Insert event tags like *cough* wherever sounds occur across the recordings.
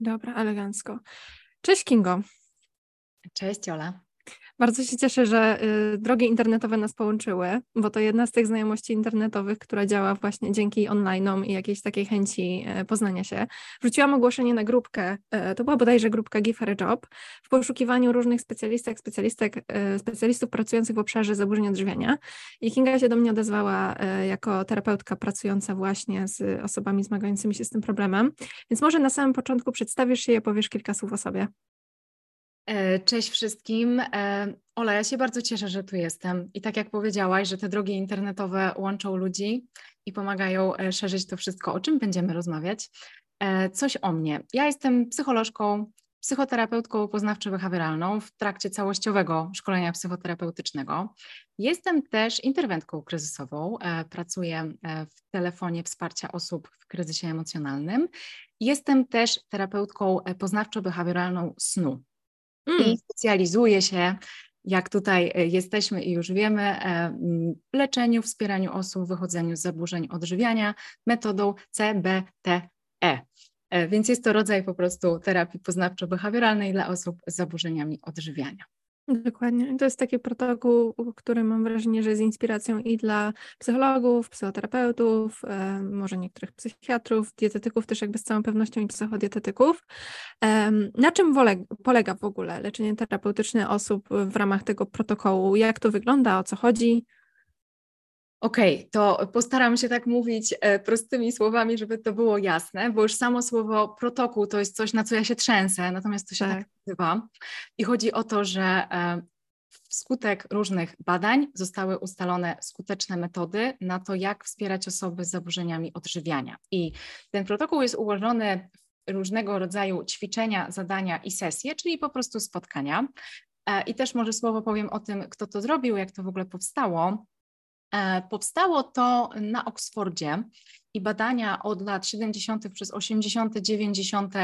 Dobra, elegancko. Cześć Kingo. Cześć Ola. Bardzo się cieszę, że y, drogi internetowe nas połączyły, bo to jedna z tych znajomości internetowych, która działa właśnie dzięki online'om i jakiejś takiej chęci y, poznania się. Wrzuciłam ogłoszenie na grupkę, y, to była bodajże grupka Give Her Job, w poszukiwaniu różnych specjalistek, specjalistek, y, specjalistów pracujących w obszarze zaburzeń odżywiania i Kinga się do mnie odezwała jako terapeutka pracująca właśnie z osobami zmagającymi się z tym problemem, więc może na samym początku przedstawisz się i opowiesz kilka słów o sobie. E, cześć wszystkim. E, Ola, ja się bardzo cieszę, że tu jestem. I tak jak powiedziałaś, że te drogi internetowe łączą ludzi i pomagają e, szerzyć to wszystko, o czym będziemy rozmawiać. Coś o mnie. Ja jestem psycholożką, psychoterapeutką poznawczo-behawioralną w trakcie całościowego szkolenia psychoterapeutycznego. Jestem też interwentką kryzysową. Pracuję w telefonie wsparcia osób w kryzysie emocjonalnym. Jestem też terapeutką poznawczo-behawioralną snu. Mm. i specjalizuje się, jak tutaj e, jesteśmy i już wiemy, e, w leczeniu, wspieraniu osób w wychodzeniu z zaburzeń odżywiania metodą CBTE. E, więc jest to rodzaj po prostu terapii poznawczo-behawioralnej dla osób z zaburzeniami odżywiania. Dokładnie. To jest taki protokół, który mam wrażenie, że jest inspiracją i dla psychologów, psychoterapeutów, e, może niektórych psychiatrów, dietetyków też jakby z całą pewnością i psychodietetyków. Na czym polega w ogóle leczenie terapeutyczne osób w ramach tego protokołu? Jak to wygląda? O co chodzi? Okej, okay, to postaram się tak mówić e, prostymi słowami, żeby to było jasne, bo już samo słowo protokół to jest coś, na co ja się trzęsę, natomiast to się tak, tak nazywa. I chodzi o to, że e, wskutek różnych badań zostały ustalone skuteczne metody na to, jak wspierać osoby z zaburzeniami odżywiania. I ten protokół jest ułożony w różnego rodzaju ćwiczenia, zadania i sesje, czyli po prostu spotkania. E, I też może słowo powiem o tym, kto to zrobił, jak to w ogóle powstało. E, powstało to na Oksfordzie i badania od lat 70. przez 80., 90.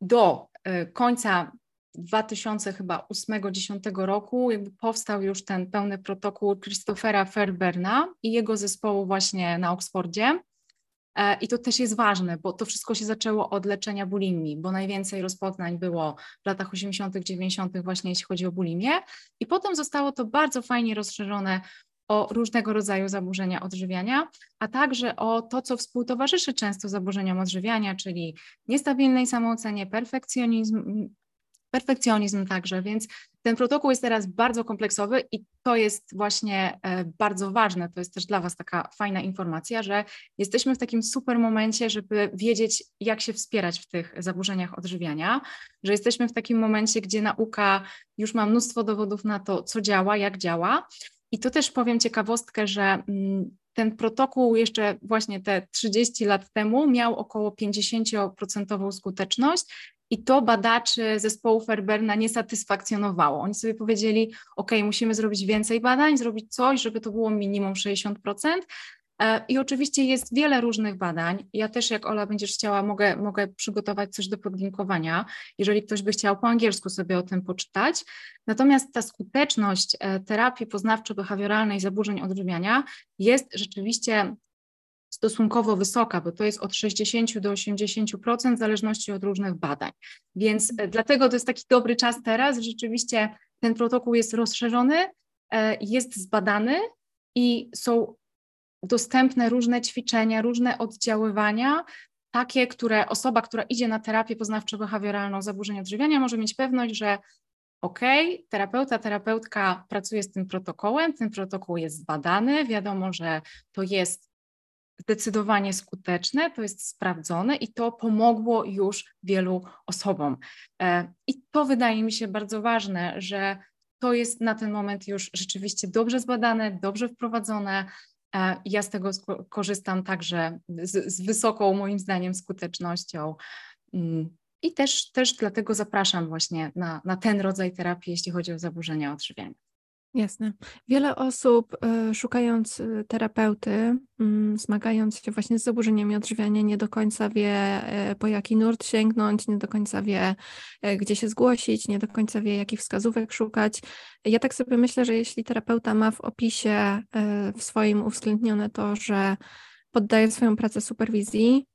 do e, końca 2008-2010 roku jakby powstał już ten pełny protokół Christophera Ferberna i jego zespołu właśnie na Oksfordzie. E, I to też jest ważne, bo to wszystko się zaczęło od leczenia bulimii, bo najwięcej rozpoznań było w latach 80., 90., właśnie jeśli chodzi o bulimię. I potem zostało to bardzo fajnie rozszerzone o różnego rodzaju zaburzenia odżywiania, a także o to, co współtowarzyszy często zaburzeniom odżywiania, czyli niestabilnej samoocenie, perfekcjonizm, perfekcjonizm także, więc ten protokół jest teraz bardzo kompleksowy i to jest właśnie e, bardzo ważne. To jest też dla Was taka fajna informacja, że jesteśmy w takim super momencie, żeby wiedzieć, jak się wspierać w tych zaburzeniach odżywiania, że jesteśmy w takim momencie, gdzie nauka już ma mnóstwo dowodów na to, co działa, jak działa, i tu też powiem ciekawostkę, że mm, ten protokół jeszcze właśnie te 30 lat temu miał około 50% skuteczność i to badaczy zespołu Ferberna nie satysfakcjonowało. Oni sobie powiedzieli, ok, musimy zrobić więcej badań, zrobić coś, żeby to było minimum 60%, E, I oczywiście jest wiele różnych badań. Ja też, jak Ola będziesz chciała, mogę, mogę przygotować coś do podlinkowania, jeżeli ktoś by chciał po angielsku sobie o tym poczytać. Natomiast ta skuteczność e, terapii poznawczo-behawioralnej zaburzeń odżywiania jest rzeczywiście stosunkowo wysoka, bo to jest od 60 do 80% w zależności od różnych badań. Więc e, dlatego to jest taki dobry czas teraz. Rzeczywiście ten protokół jest rozszerzony, jest zbadany i są dostępne różne ćwiczenia, różne oddziaływania, takie, które osoba, która idzie na terapię poznawczo-behawioralną zaburzeń odżywiania, może mieć pewność, że ok, terapeuta, terapeutka pracuje z tym protokołem, ten protokół jest zbadany, wiadomo, że to jest zdecydowanie skuteczne, to jest sprawdzone i to pomogło już wielu osobom. E, I to wydaje mi się bardzo ważne, że to jest na ten moment już rzeczywiście dobrze zbadane, dobrze wprowadzone, ja z tego korzystam także z, z wysoką, moim zdaniem, skutecznością. Mm, I też, też dlatego zapraszam właśnie na, na ten rodzaj terapii, jeśli chodzi o zaburzenia odżywiania. Jasne. Wiele osób y, szukając y, terapeuty, y, zmagając się właśnie z zaburzeniami odżywiania, nie do końca wie, y, po jaki nurt sięgnąć, nie do końca wie, gdzie się zgłosić, nie do końca wie, jakich wskazówek szukać. Ja tak sobie myślę, że jeśli terapeuta ma w opisie w swoim uwzględnione to, że poddaje swoją pracę superwizji,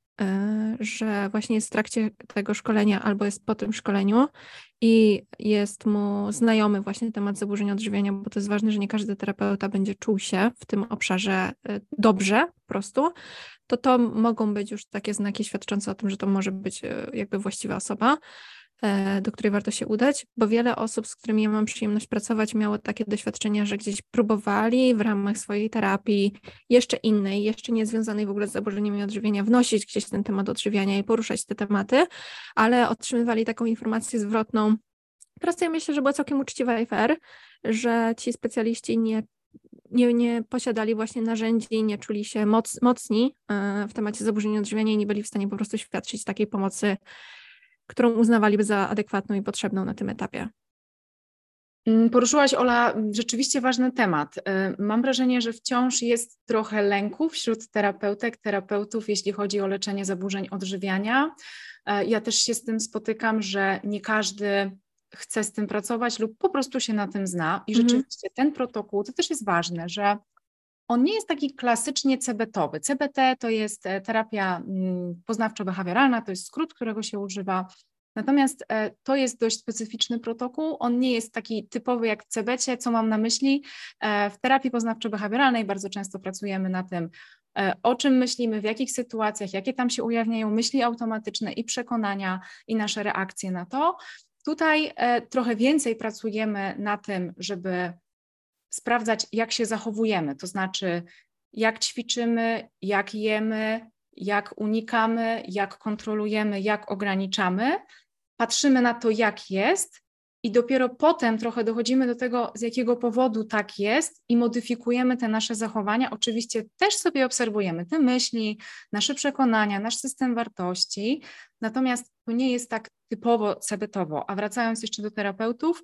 że właśnie jest w trakcie tego szkolenia albo jest po tym szkoleniu i jest mu znajomy właśnie temat zaburzenia odżywiania, bo to jest ważne, że nie każdy terapeuta będzie czuł się w tym obszarze e, dobrze po prostu, to to mogą być już takie znaki świadczące o tym, że to może być jakby właściwa osoba. E, do której warto się udać, bo wiele osób, z którymi ja mam przyjemność pracować, miało takie doświadczenia, że gdzieś próbowali w ramach swojej terapii jeszcze innej, jeszcze nie związanej w ogóle z zaburzeniami odżywiania, wnosić gdzieś ten temat odżywiania i poruszać te tematy, ale otrzymywali taką informację zwrotną, która ja myślę, że była całkiem uczciwa i fair, że ci specjaliści nie nie, nie posiadali właśnie narzędzi, nie czuli się moc, mocni e, w temacie zaburzenia odżywiania i nie byli w stanie po prostu świadczyć takiej pomocy którą uznawaliby za adekwatną i potrzebną na tym etapie. Mm, poruszyłaś, Ola, rzeczywiście ważny temat. Y, mam wrażenie, że wciąż jest trochę lęku wśród terapeutek, terapeutów, jeśli chodzi o leczenie zaburzeń odżywiania. Y, ja też się z tym spotykam, że nie każdy chce z tym pracować lub po prostu się na tym zna. I mhm. rzeczywiście ten protokół, to też jest ważne, że on nie jest taki klasycznie CBT-owy. CBT to jest e, terapia mm, poznawczo-behawioralna, to jest skrót, którego się używa. Natomiast e, to jest dość specyficzny protokół. On nie jest taki typowy jak w CBT. Co mam na myśli? E, w terapii poznawczo-behawioralnej bardzo często pracujemy na tym, o czym myślimy, w jakich sytuacjach, jakie tam się ujawniają myśli automatyczne i przekonania i nasze reakcje na to. Tutaj trochę więcej pracujemy na tym, żeby sprawdzać, jak się zachowujemy, to znaczy, jak ćwiczymy, jak jemy, jak unikamy, jak kontrolujemy, jak ograniczamy. Patrzymy na to, jak jest, i dopiero potem trochę dochodzimy do tego, z jakiego powodu tak jest, i modyfikujemy te nasze zachowania. Oczywiście też sobie obserwujemy te myśli, nasze przekonania, nasz system wartości, natomiast to nie jest tak typowo sebetowo. A wracając jeszcze do terapeutów,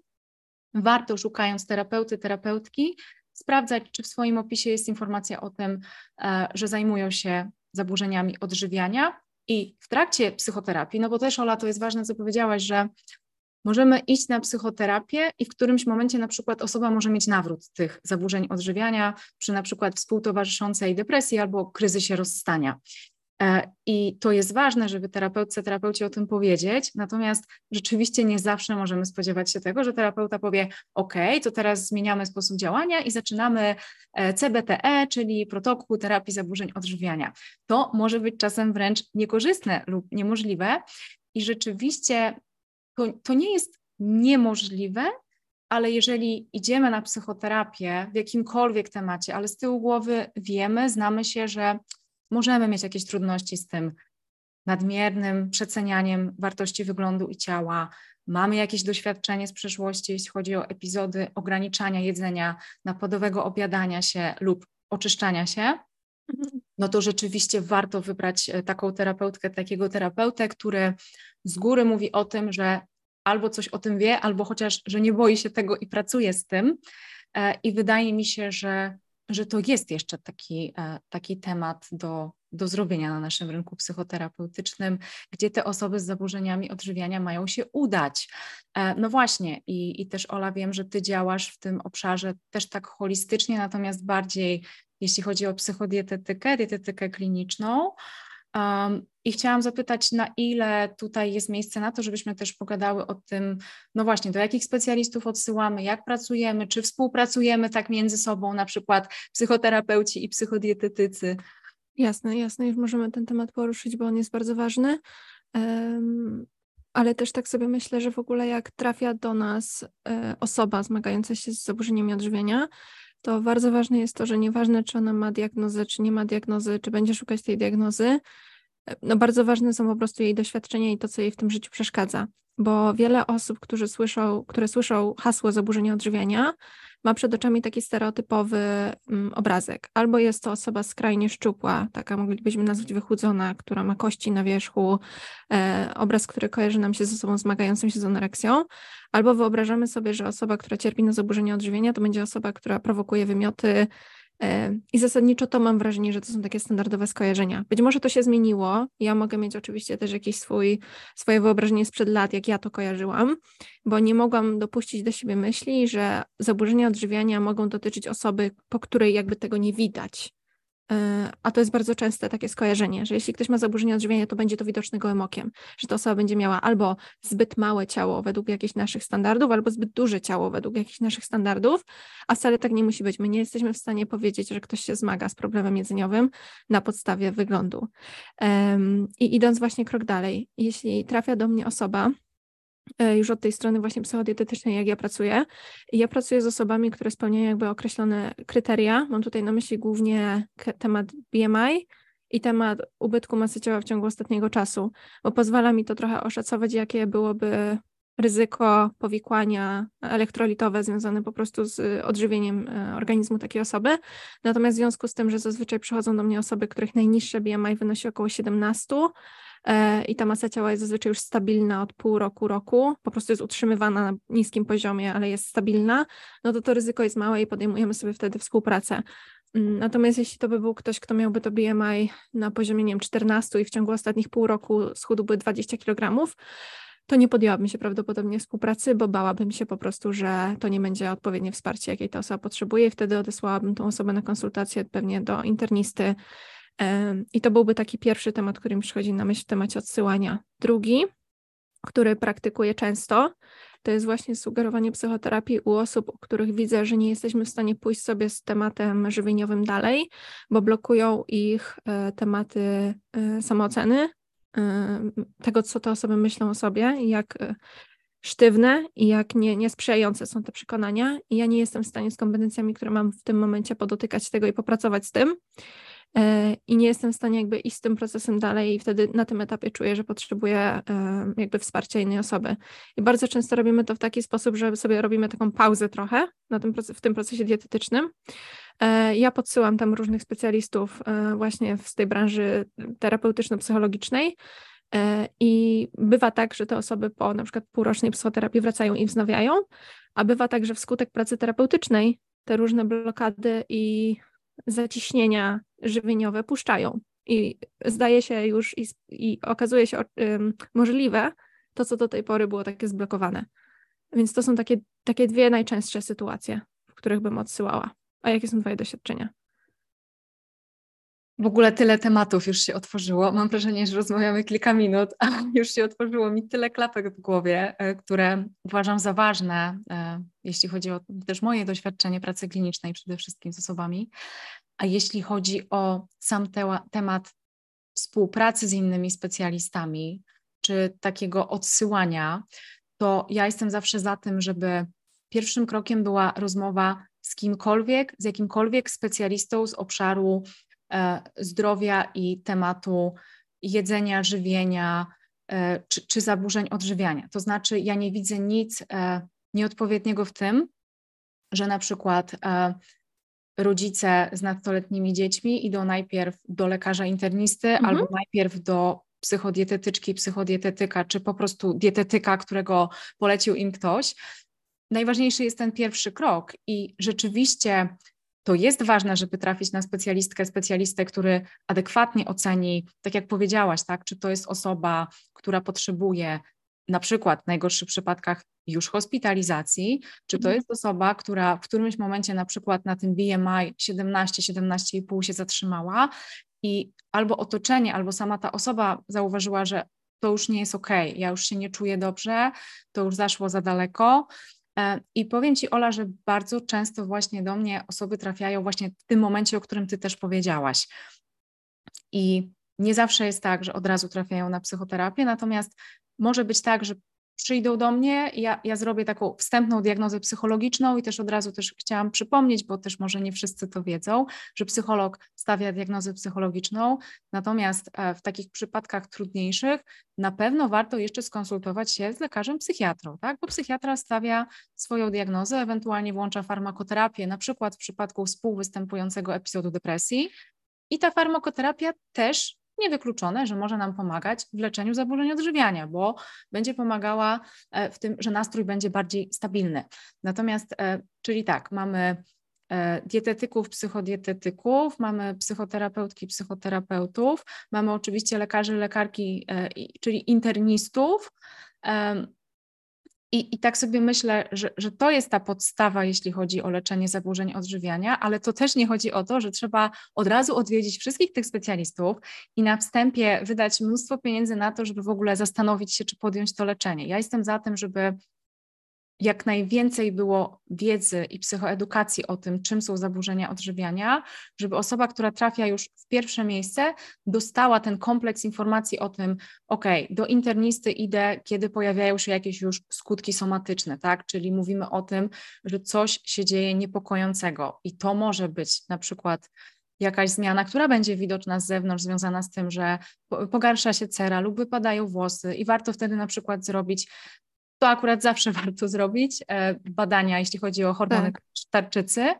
warto szukając terapeuty, terapeutki, sprawdzać, czy w swoim opisie jest informacja o tym, e, że zajmują się zaburzeniami odżywiania i w trakcie psychoterapii, no bo też Ola, to jest ważne, co powiedziałaś, że możemy iść na psychoterapię i w którymś momencie na przykład osoba może mieć nawrót tych zaburzeń odżywiania przy na przykład współtowarzyszącej depresji albo kryzysie rozstania. E, I to jest ważne, żeby terapeutce, terapeuci o tym powiedzieć, natomiast rzeczywiście nie zawsze możemy spodziewać się tego, że terapeuta powie: OK, to teraz zmieniamy sposób działania i zaczynamy e, CBTE, czyli protokół terapii zaburzeń odżywiania. To może być czasem wręcz niekorzystne lub niemożliwe, i rzeczywiście to, to nie jest niemożliwe, ale jeżeli idziemy na psychoterapię w jakimkolwiek temacie, ale z tyłu głowy wiemy, znamy się, że możemy mieć jakieś trudności z tym nadmiernym przecenianiem wartości wyglądu i ciała. Mamy jakieś doświadczenie z przeszłości, jeśli chodzi o epizody ograniczania jedzenia, napadowego obiadania się lub oczyszczania się, mhm. no to rzeczywiście warto wybrać e, taką terapeutkę, takiego terapeutę, który z góry mówi o tym, że albo coś o tym wie, albo chociaż, że nie boi się tego i pracuje z tym. E, I wydaje mi się, że że to jest jeszcze taki, e, taki temat do, do zrobienia na naszym rynku psychoterapeutycznym, gdzie te osoby z zaburzeniami odżywiania mają się udać. E, no właśnie, i, i też Ola, wiem, że Ty działasz w tym obszarze też tak holistycznie, natomiast bardziej jeśli chodzi o psychodietetykę, dietetykę kliniczną. Um, I chciałam zapytać, na ile tutaj jest miejsce na to, żebyśmy też pogadały o tym, no właśnie, do jakich specjalistów odsyłamy, jak pracujemy, czy współpracujemy tak między sobą, na przykład psychoterapeuci i psychodietetycy. Jasne, jasne, już możemy ten temat poruszyć, bo on jest bardzo ważny. Um, ale też tak sobie myślę, że w ogóle jak trafia do nas e, osoba zmagająca się z zaburzeniami odżywienia, to bardzo ważne jest to, że nieważne, czy ona ma diagnozę, czy nie ma diagnozy, czy będzie szukać tej diagnozy, no bardzo ważne są po prostu jej doświadczenia i to, co jej w tym życiu przeszkadza. Bo wiele osób, którzy słyszą, które słyszą hasło zaburzenia odżywiania, ma przed oczami taki stereotypowy um, obrazek. Albo jest to osoba skrajnie szczupła, taka moglibyśmy nazwać wychudzona, która ma kości na wierzchu, e, obraz, który kojarzy nam się ze sobą zmagającym się z anoreksją, albo wyobrażamy sobie, że osoba, która cierpi na zaburzenie odżywienia, to będzie osoba, która prowokuje wymioty, I zasadniczo to mam wrażenie, że to są takie standardowe skojarzenia. Być może to się zmieniło. Ja mogę mieć oczywiście też jakieś swój, swoje wyobrażenie sprzed lat, jak ja to kojarzyłam, bo nie mogłam dopuścić do siebie myśli, że zaburzenia odżywiania mogą dotyczyć osoby, po której jakby tego nie widać. E, a to jest bardzo częste takie skojarzenie, że jeśli ktoś ma zaburzenie odżywiania, to będzie to widoczne gołym okiem, że ta osoba będzie miała albo zbyt małe ciało według jakichś naszych standardów, albo zbyt duże ciało według jakichś naszych standardów, a wcale tak nie musi być. My nie jesteśmy w stanie powiedzieć, że ktoś się zmaga z problemem jedzeniowym na podstawie wyglądu. I idąc właśnie krok dalej, jeśli trafia do mnie osoba, już od tej strony właśnie psychodietetycznej, jak ja pracuję. Ja pracuję z osobami, które spełniają jakby określone kryteria. Mam tutaj na myśli głównie temat BMI i temat ubytku masy ciała w ciągu ostatniego czasu, bo pozwala mi to trochę oszacować, jakie byłoby ryzyko powikłania elektrolitowe związane po prostu z odżywieniem e, organizmu takiej osoby. Natomiast w związku z tym, że zazwyczaj przychodzą do mnie osoby, których najniższe BMI wynosi około 17, E, i ta masa ciała jest zazwyczaj już stabilna od pół roku, roku, po prostu jest utrzymywana na niskim poziomie, ale jest stabilna, no to to ryzyko jest małe i podejmujemy sobie wtedy współpracę. Mm, natomiast jeśli to by był ktoś, kto miałby to BMI na poziomie, nie wiem, 14 i w ciągu ostatnich pół roku schudłby 20 kg, to nie podjęłabym się prawdopodobnie współpracy, bo bałabym się po prostu, że to nie będzie odpowiednie wsparcie, jakiej ta osoba potrzebuje i wtedy odesłałabym tą osobę na konsultację pewnie do internisty, i to byłby taki pierwszy temat, który mi przychodzi na myśl w temacie odsyłania. Drugi, który praktykuję często, to jest właśnie sugerowanie psychoterapii u osób, u których widzę, że nie jesteśmy w stanie pójść sobie z tematem żywieniowym dalej, bo blokują ich e, tematy e, samooceny, e, tego, co te osoby myślą o sobie, jak sztywne i jak nie, niesprzyjające są te przekonania. I ja nie jestem w stanie z kompetencjami, które mam w tym momencie, podotykać tego i popracować z tym. E, i nie jestem w stanie jakby iść z tym procesem dalej i wtedy na tym etapie czuję, że potrzebuję e, jakby wsparcia innej osoby. I bardzo często robimy to w taki sposób, że sobie robimy taką pauzę trochę na tym, w tym procesie dietetycznym. E, ja podsyłam tam różnych specjalistów właśnie z tej branży terapeutyczno-psychologicznej i bywa tak, że te osoby po na przykład półrocznej psychoterapii wracają i wznawiają, a bywa tak, że wskutek pracy terapeutycznej te różne blokady i zaciśnienia żywieniowe puszczają. I zdaje się już i, i okazuje się um, możliwe to, co do tej pory było takie zblokowane. Więc to są takie, takie dwie najczęstsze sytuacje, w których bym odsyłała. A jakie są Twoje doświadczenia? W ogóle tyle tematów już się otworzyło. Mam wrażenie, że rozmawiamy kilka minut, a *laughs* już się otworzyło mi tyle klapek w głowie, e, które uważam za ważne, e, jeśli chodzi o też moje doświadczenie pracy klinicznej przede wszystkim z osobami. A jeśli chodzi o sam te temat współpracy z innymi specjalistami, czy takiego odsyłania, to ja jestem zawsze za tym, żeby pierwszym krokiem była rozmowa z kimkolwiek, z jakimkolwiek specjalistą z obszaru e, zdrowia i tematu jedzenia, żywienia e, czy, czy, zaburzeń odżywiania. To znaczy, ja nie widzę nic e, nieodpowiedniego w tym, że na przykład rodzice z nastoletnimi dziećmi idą najpierw do lekarza internisty mhm. albo najpierw do psychodietetyczki, psychodietetyka, czy po prostu dietetyka, którego polecił im ktoś. Najważniejszy jest ten pierwszy krok i rzeczywiście to jest ważne, żeby trafić na specjalistkę, specjalistę, który adekwatnie oceni, tak jak powiedziałaś, tak, czy to jest osoba, która potrzebuje na przykład w najgorszych przypadkach już hospitalizacji, czy to mhm. jest osoba, która w którymś momencie na przykład na tym BMI 17-17,5 się zatrzymała i albo otoczenie, albo sama ta osoba zauważyła, że to już nie jest ok, ja już się nie czuję dobrze, to już zaszło za daleko. E, I powiem Ci, Ola, że bardzo często właśnie do mnie osoby trafiają właśnie w tym momencie, o którym Ty też powiedziałaś. I nie zawsze jest tak, że od razu trafiają na psychoterapię, natomiast może być tak, że przyjdą do mnie, ja, ja zrobię taką wstępną diagnozę psychologiczną i też od razu też chciałam przypomnieć, bo też może nie wszyscy to wiedzą, że psycholog stawia diagnozę psychologiczną, natomiast e, w takich przypadkach trudniejszych na pewno warto jeszcze skonsultować się z lekarzem psychiatrą, tak? bo psychiatra stawia swoją diagnozę, ewentualnie włącza farmakoterapię, na przykład w przypadku współwystępującego epizodu depresji i ta farmakoterapia też niewykluczone, że może nam pomagać w leczeniu zaburzeń odżywiania, bo będzie pomagała e, w tym, że nastrój będzie bardziej stabilny. Natomiast, e, czyli tak, mamy e, dietetyków, psychodietetyków, mamy psychoterapeutki, psychoterapeutów, mamy oczywiście lekarzy, lekarki, czyli internistów. I, I tak sobie myślę, że, że to jest ta podstawa, jeśli chodzi o leczenie zaburzeń odżywiania, ale to też nie chodzi o to, że trzeba od razu odwiedzić wszystkich tych specjalistów i na wstępie wydać mnóstwo pieniędzy na to, żeby w ogóle zastanowić się, czy podjąć to leczenie. Ja jestem za tym, żeby jak najwięcej było wiedzy i psychoedukacji o tym, czym są zaburzenia odżywiania, żeby osoba, która trafia już w pierwsze miejsce, dostała ten kompleks informacji o tym, ok, do internisty idę, kiedy pojawiają się jakieś już skutki somatyczne, tak? Czyli mówimy o tym, że coś się dzieje niepokojącego i to może być na przykład jakaś zmiana, która będzie widoczna z zewnątrz, związana z tym, że pogarsza się cera lub wypadają włosy i warto wtedy na przykład zrobić to akurat zawsze *laughs* warto zrobić, e, badania, jeśli chodzi o hormony tak. tarczycy.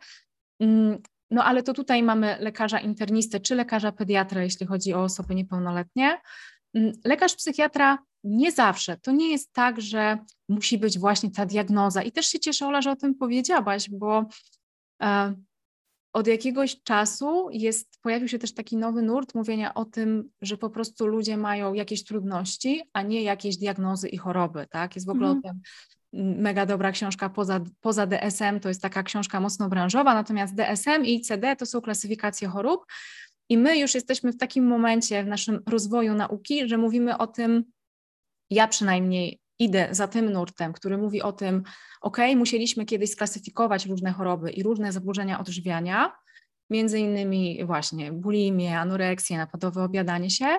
Mm, no ale to tutaj mamy lekarza internistę czy lekarza pediatra, jeśli chodzi o osoby niepełnoletnie. Mm, lekarz psychiatra nie zawsze. To nie jest tak, że musi być właśnie ta diagnoza. I też się cieszę, Ola, że o tym powiedziałaś, bo e, od jakiegoś czasu jest, pojawił się też taki nowy nurt mówienia o tym, że po prostu ludzie mają jakieś trudności, a nie jakieś diagnozy i choroby, tak? Jest w ogóle mm. mega dobra książka poza, poza DSM, to jest taka książka mocno branżowa, natomiast DSM i ICD to są klasyfikacje chorób i my już jesteśmy w takim momencie w naszym rozwoju nauki, że mówimy o tym, ja przynajmniej idę za tym nurtem, który mówi o tym, ok, musieliśmy kiedyś sklasyfikować różne choroby i różne zaburzenia odżywiania, między innymi właśnie bulimię, anoreksję, napadowe obiadanie się,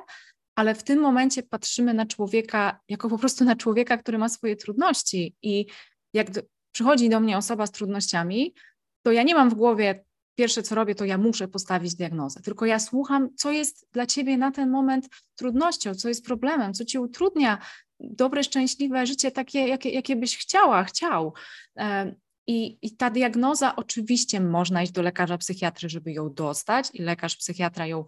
ale w tym momencie patrzymy na człowieka jako po prostu na człowieka, który ma swoje trudności i jak przychodzi do mnie osoba z trudnościami, to ja nie mam w głowie pierwsze co robię, to ja muszę postawić diagnozę, tylko ja słucham, co jest dla ciebie na ten moment trudnością, co jest problemem, co ci utrudnia dobre, szczęśliwe życie, takie, jakie, jakie byś chciała, chciał. I, I ta diagnoza oczywiście można iść do lekarza psychiatry, żeby ją dostać, i lekarz psychiatra ją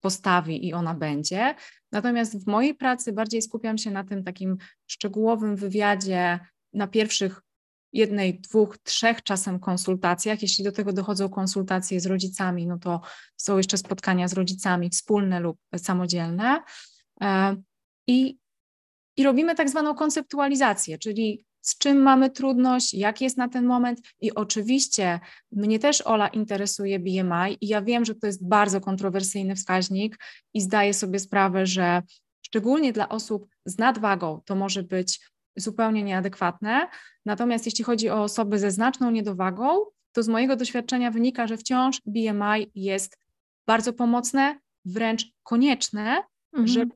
postawi i ona będzie. Natomiast w mojej pracy bardziej skupiam się na tym takim szczegółowym wywiadzie, na pierwszych jednej, dwóch, trzech czasem konsultacjach. Jeśli do tego dochodzą konsultacje z rodzicami, no to są jeszcze spotkania z rodzicami wspólne lub samodzielne. E, I i robimy tak zwaną konceptualizację, czyli z czym mamy trudność, jak jest na ten moment. I oczywiście mnie też Ola interesuje BMI i ja wiem, że to jest bardzo kontrowersyjny wskaźnik i zdaję sobie sprawę, że szczególnie dla osób z nadwagą to może być zupełnie nieadekwatne. Natomiast jeśli chodzi o osoby ze znaczną niedowagą, to z mojego doświadczenia wynika, że wciąż BMI jest bardzo pomocne, wręcz konieczne, mhm. żeby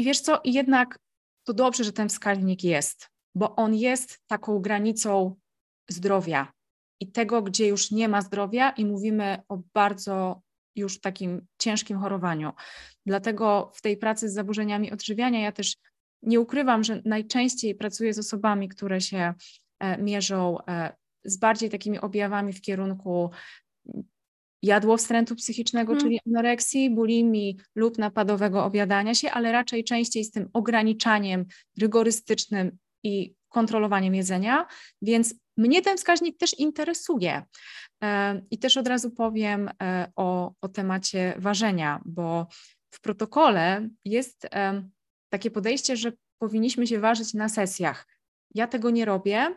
i wiesz co, jednak to dobrze, że ten wskaźnik jest, bo on jest taką granicą zdrowia i tego, gdzie już nie ma zdrowia i mówimy o bardzo już takim ciężkim chorowaniu. Dlatego w tej pracy z zaburzeniami odżywiania ja też nie ukrywam, że najczęściej pracuję z osobami, które się e, mierzą e, z bardziej takimi objawami w kierunku jadłowstrętu psychicznego, hmm. czyli anoreksji, bulimii lub napadowego obiadania się, ale raczej częściej z tym ograniczaniem rygorystycznym i kontrolowaniem jedzenia, więc mnie ten wskaźnik też interesuje. E, I też od razu powiem o, o temacie ważenia, bo w protokole jest takie podejście, że powinniśmy się ważyć na sesjach. Ja tego nie robię,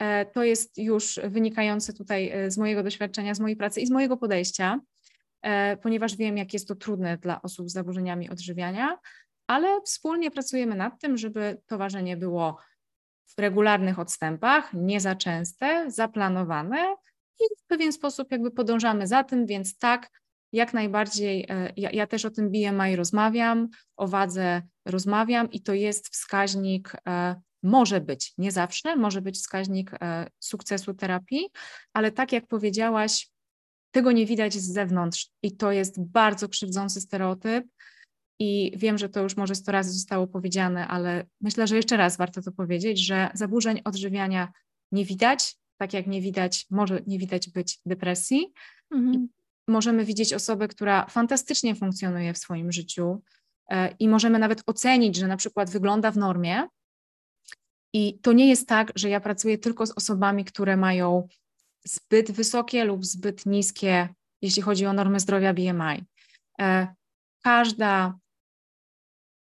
E, to jest już wynikające tutaj e, z mojego doświadczenia, z mojej pracy i z mojego podejścia, e, ponieważ wiem, jak jest to trudne dla osób z zaburzeniami odżywiania, ale wspólnie pracujemy nad tym, żeby to ważenie było w regularnych odstępach, nie za częste, zaplanowane i w pewien sposób jakby podążamy za tym, więc tak, jak najbardziej, ja, ja, też o tym BMI rozmawiam, o wadze rozmawiam i to jest wskaźnik może być, nie zawsze, może być wskaźnik e, sukcesu terapii, ale tak jak powiedziałaś, tego nie widać z zewnątrz i to jest bardzo krzywdzący stereotyp. I wiem, że to już może sto razy zostało powiedziane, ale myślę, że jeszcze raz warto to powiedzieć, że zaburzeń odżywiania nie widać, tak jak nie widać, może nie widać być depresji. Mhm. Możemy widzieć osobę, która fantastycznie funkcjonuje w swoim życiu e, i możemy nawet ocenić, że na przykład wygląda w normie, i to nie jest tak, że ja pracuję tylko z osobami, które mają zbyt wysokie lub zbyt niskie, jeśli chodzi o normę zdrowia BMI. E, każda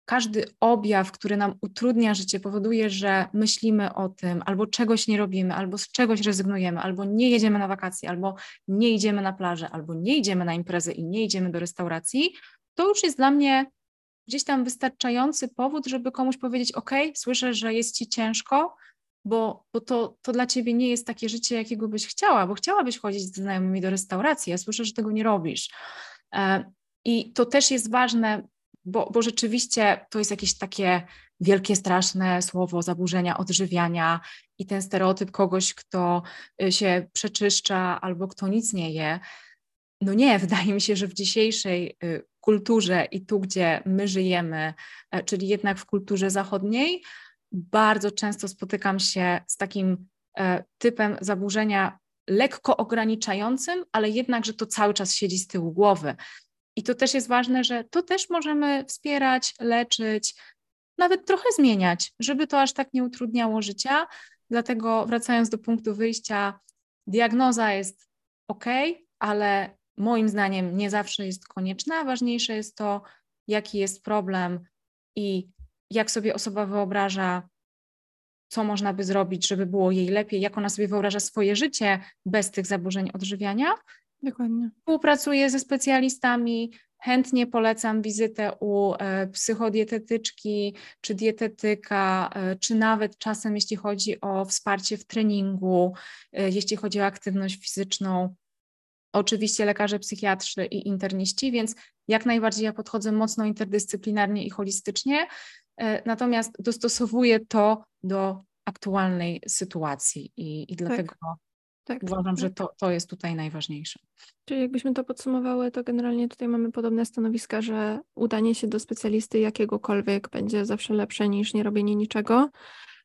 każdy objaw, który nam utrudnia życie, powoduje, że myślimy o tym, albo czegoś nie robimy, albo z czegoś rezygnujemy, albo nie jedziemy na wakacje, albo nie idziemy na plażę, albo nie idziemy na imprezę i nie idziemy do restauracji, to już jest dla mnie gdzieś tam wystarczający powód, żeby komuś powiedzieć: OK, słyszę, że jest ci ciężko, bo, bo to, to dla ciebie nie jest takie życie, jakiego byś chciała, bo chciałabyś chodzić z znajomymi do restauracji, ja słyszę, że tego nie robisz. E, I to też jest ważne, bo, bo rzeczywiście to jest jakieś takie wielkie, straszne słowo zaburzenia odżywiania i ten stereotyp kogoś, kto y, się przeczyszcza albo kto nic nie je. No nie, *laughs* wydaje mi się, że w dzisiejszej y, kulturze i tu, gdzie my żyjemy, e, czyli jednak w kulturze zachodniej, bardzo często spotykam się z takim e, typem zaburzenia lekko ograniczającym, ale jednak, że to cały czas siedzi z tyłu głowy. I to też jest ważne, że to też możemy wspierać, leczyć, nawet trochę zmieniać, żeby to aż tak nie utrudniało życia. Dlatego wracając do punktu wyjścia, diagnoza jest ok, ale moim zdaniem nie zawsze jest konieczna. Ważniejsze jest to, jaki jest problem i jak sobie osoba wyobraża, co można by zrobić, żeby było jej lepiej, jak ona sobie wyobraża swoje życie bez tych zaburzeń odżywiania. Dokładnie. Współpracuję ze specjalistami, chętnie polecam wizytę u e, psychodietetyczki czy dietetyka, e, czy nawet czasem, jeśli chodzi o wsparcie w treningu, e, jeśli chodzi o aktywność fizyczną. Oczywiście lekarze psychiatrzy i interniści, więc jak najbardziej ja podchodzę mocno interdyscyplinarnie i holistycznie, natomiast dostosowuję to do aktualnej sytuacji i, i dlatego tak. Tak, Uważam, że tak. to, to jest tutaj najważniejsze. Czyli jakbyśmy to podsumowały, to generalnie tutaj mamy podobne stanowiska, że udanie się do specjalisty jakiegokolwiek będzie zawsze lepsze niż nie robienie niczego.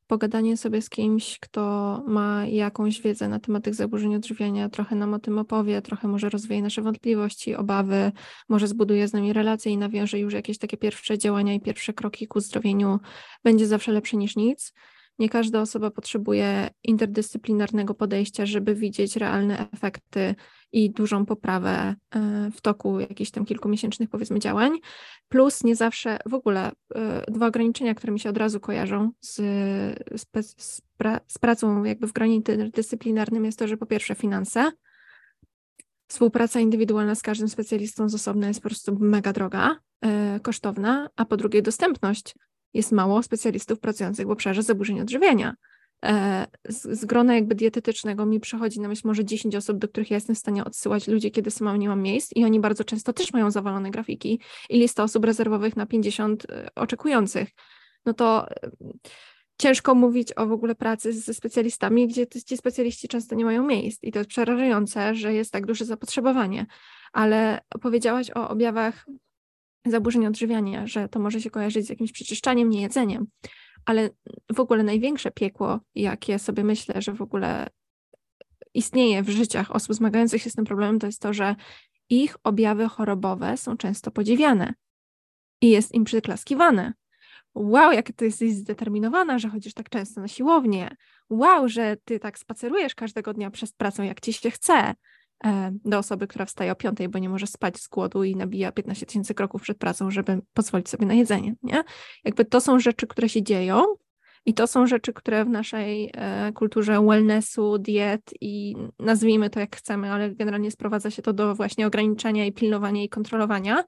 Pogadanie sobie z kimś, kto ma jakąś wiedzę na temat tych zaburzeń odżywiania, trochę nam o tym opowie, trochę może rozwieje nasze wątpliwości, obawy, może zbuduje z nami relacje i nawiąże już jakieś takie pierwsze działania i pierwsze kroki ku zdrowieniu, będzie zawsze lepsze niż nic. Nie każda osoba potrzebuje interdyscyplinarnego podejścia, żeby widzieć realne efekty i dużą poprawę e, w toku jakichś tam kilkumiesięcznych powiedzmy działań. Plus nie zawsze w ogóle e, dwa ograniczenia, które mi się od razu kojarzą z, z, z, pra, z pracą jakby w gronie interdyscyplinarnym jest to, że po pierwsze finanse, Współpraca indywidualna z każdym specjalistą z osobna jest po prostu mega droga, e, kosztowna, a po drugie dostępność jest mało specjalistów pracujących w obszarze zaburzeń odżywiania. E, z, z grona jakby dietetycznego mi przychodzi na myśl może 10 osób, do których ja jestem w stanie odsyłać ludzi, kiedy sama nie mam miejsc i oni bardzo często też mają zawalone grafiki i lista osób rezerwowych na 50 e, oczekujących. No to e, ciężko mówić o w ogóle pracy ze specjalistami, gdzie ci specjaliści często nie mają miejsc i to jest przerażające, że jest tak duże zapotrzebowanie. Ale opowiedziałaś o objawach zaburzeń odżywiania, że to może się kojarzyć z jakimś przeczyszczaniem, niejedzeniem, ale w ogóle największe piekło, jakie sobie myślę, że w ogóle istnieje w życiach osób zmagających się z tym problemem, to jest to, że ich objawy chorobowe są często podziwiane i jest im przyklaskiwane. Wow, jak ty jesteś zdeterminowana, że chodzisz tak często na siłownię. Wow, że ty tak spacerujesz każdego dnia przed pracą, jak ci się chce. E, do osoby, która wstaje o piątej, bo nie może spać z głodu i nabija 15 tysięcy kroków przed pracą, żeby pozwolić sobie na jedzenie, nie? Jakby to są rzeczy, które się dzieją i to są rzeczy, które w naszej e, kulturze wellnessu, diet i nazwijmy to jak chcemy, ale generalnie sprowadza się to do właśnie ograniczania i pilnowania i kontrolowania,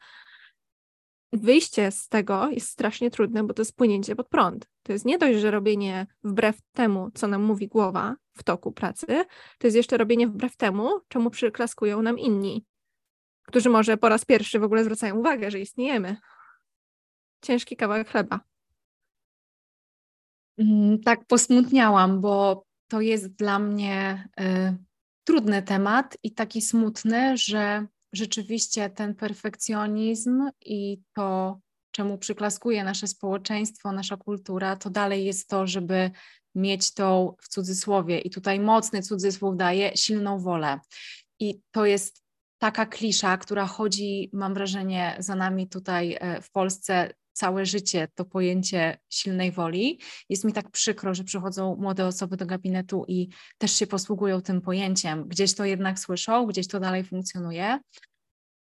wyjście z tego jest strasznie trudne, bo to jest płynięcie pod prąd. To jest nie dość, że robienie wbrew temu, co nam mówi głowa w toku pracy, to jest jeszcze robienie wbrew temu, czemu przyklaskują nam inni, którzy może po raz pierwszy w ogóle zwracają uwagę, że istniejemy. Ciężki kawałek chleba. Mm, tak, posmutniałam, bo to jest dla mnie y, trudny temat i taki smutny, że rzeczywiście ten perfekcjonizm i to, czemu przyklaskuje nasze społeczeństwo, nasza kultura, to dalej jest to, żeby mieć tą w cudzysłowie, i tutaj mocny cudzysłów daje, silną wolę. I to jest taka klisza, która chodzi, mam wrażenie, za nami tutaj e, w Polsce całe życie to pojęcie silnej woli. Jest mi tak przykro, że przychodzą młode osoby do gabinetu i też się posługują tym pojęciem. Gdzieś to jednak słyszą, gdzieś to dalej funkcjonuje.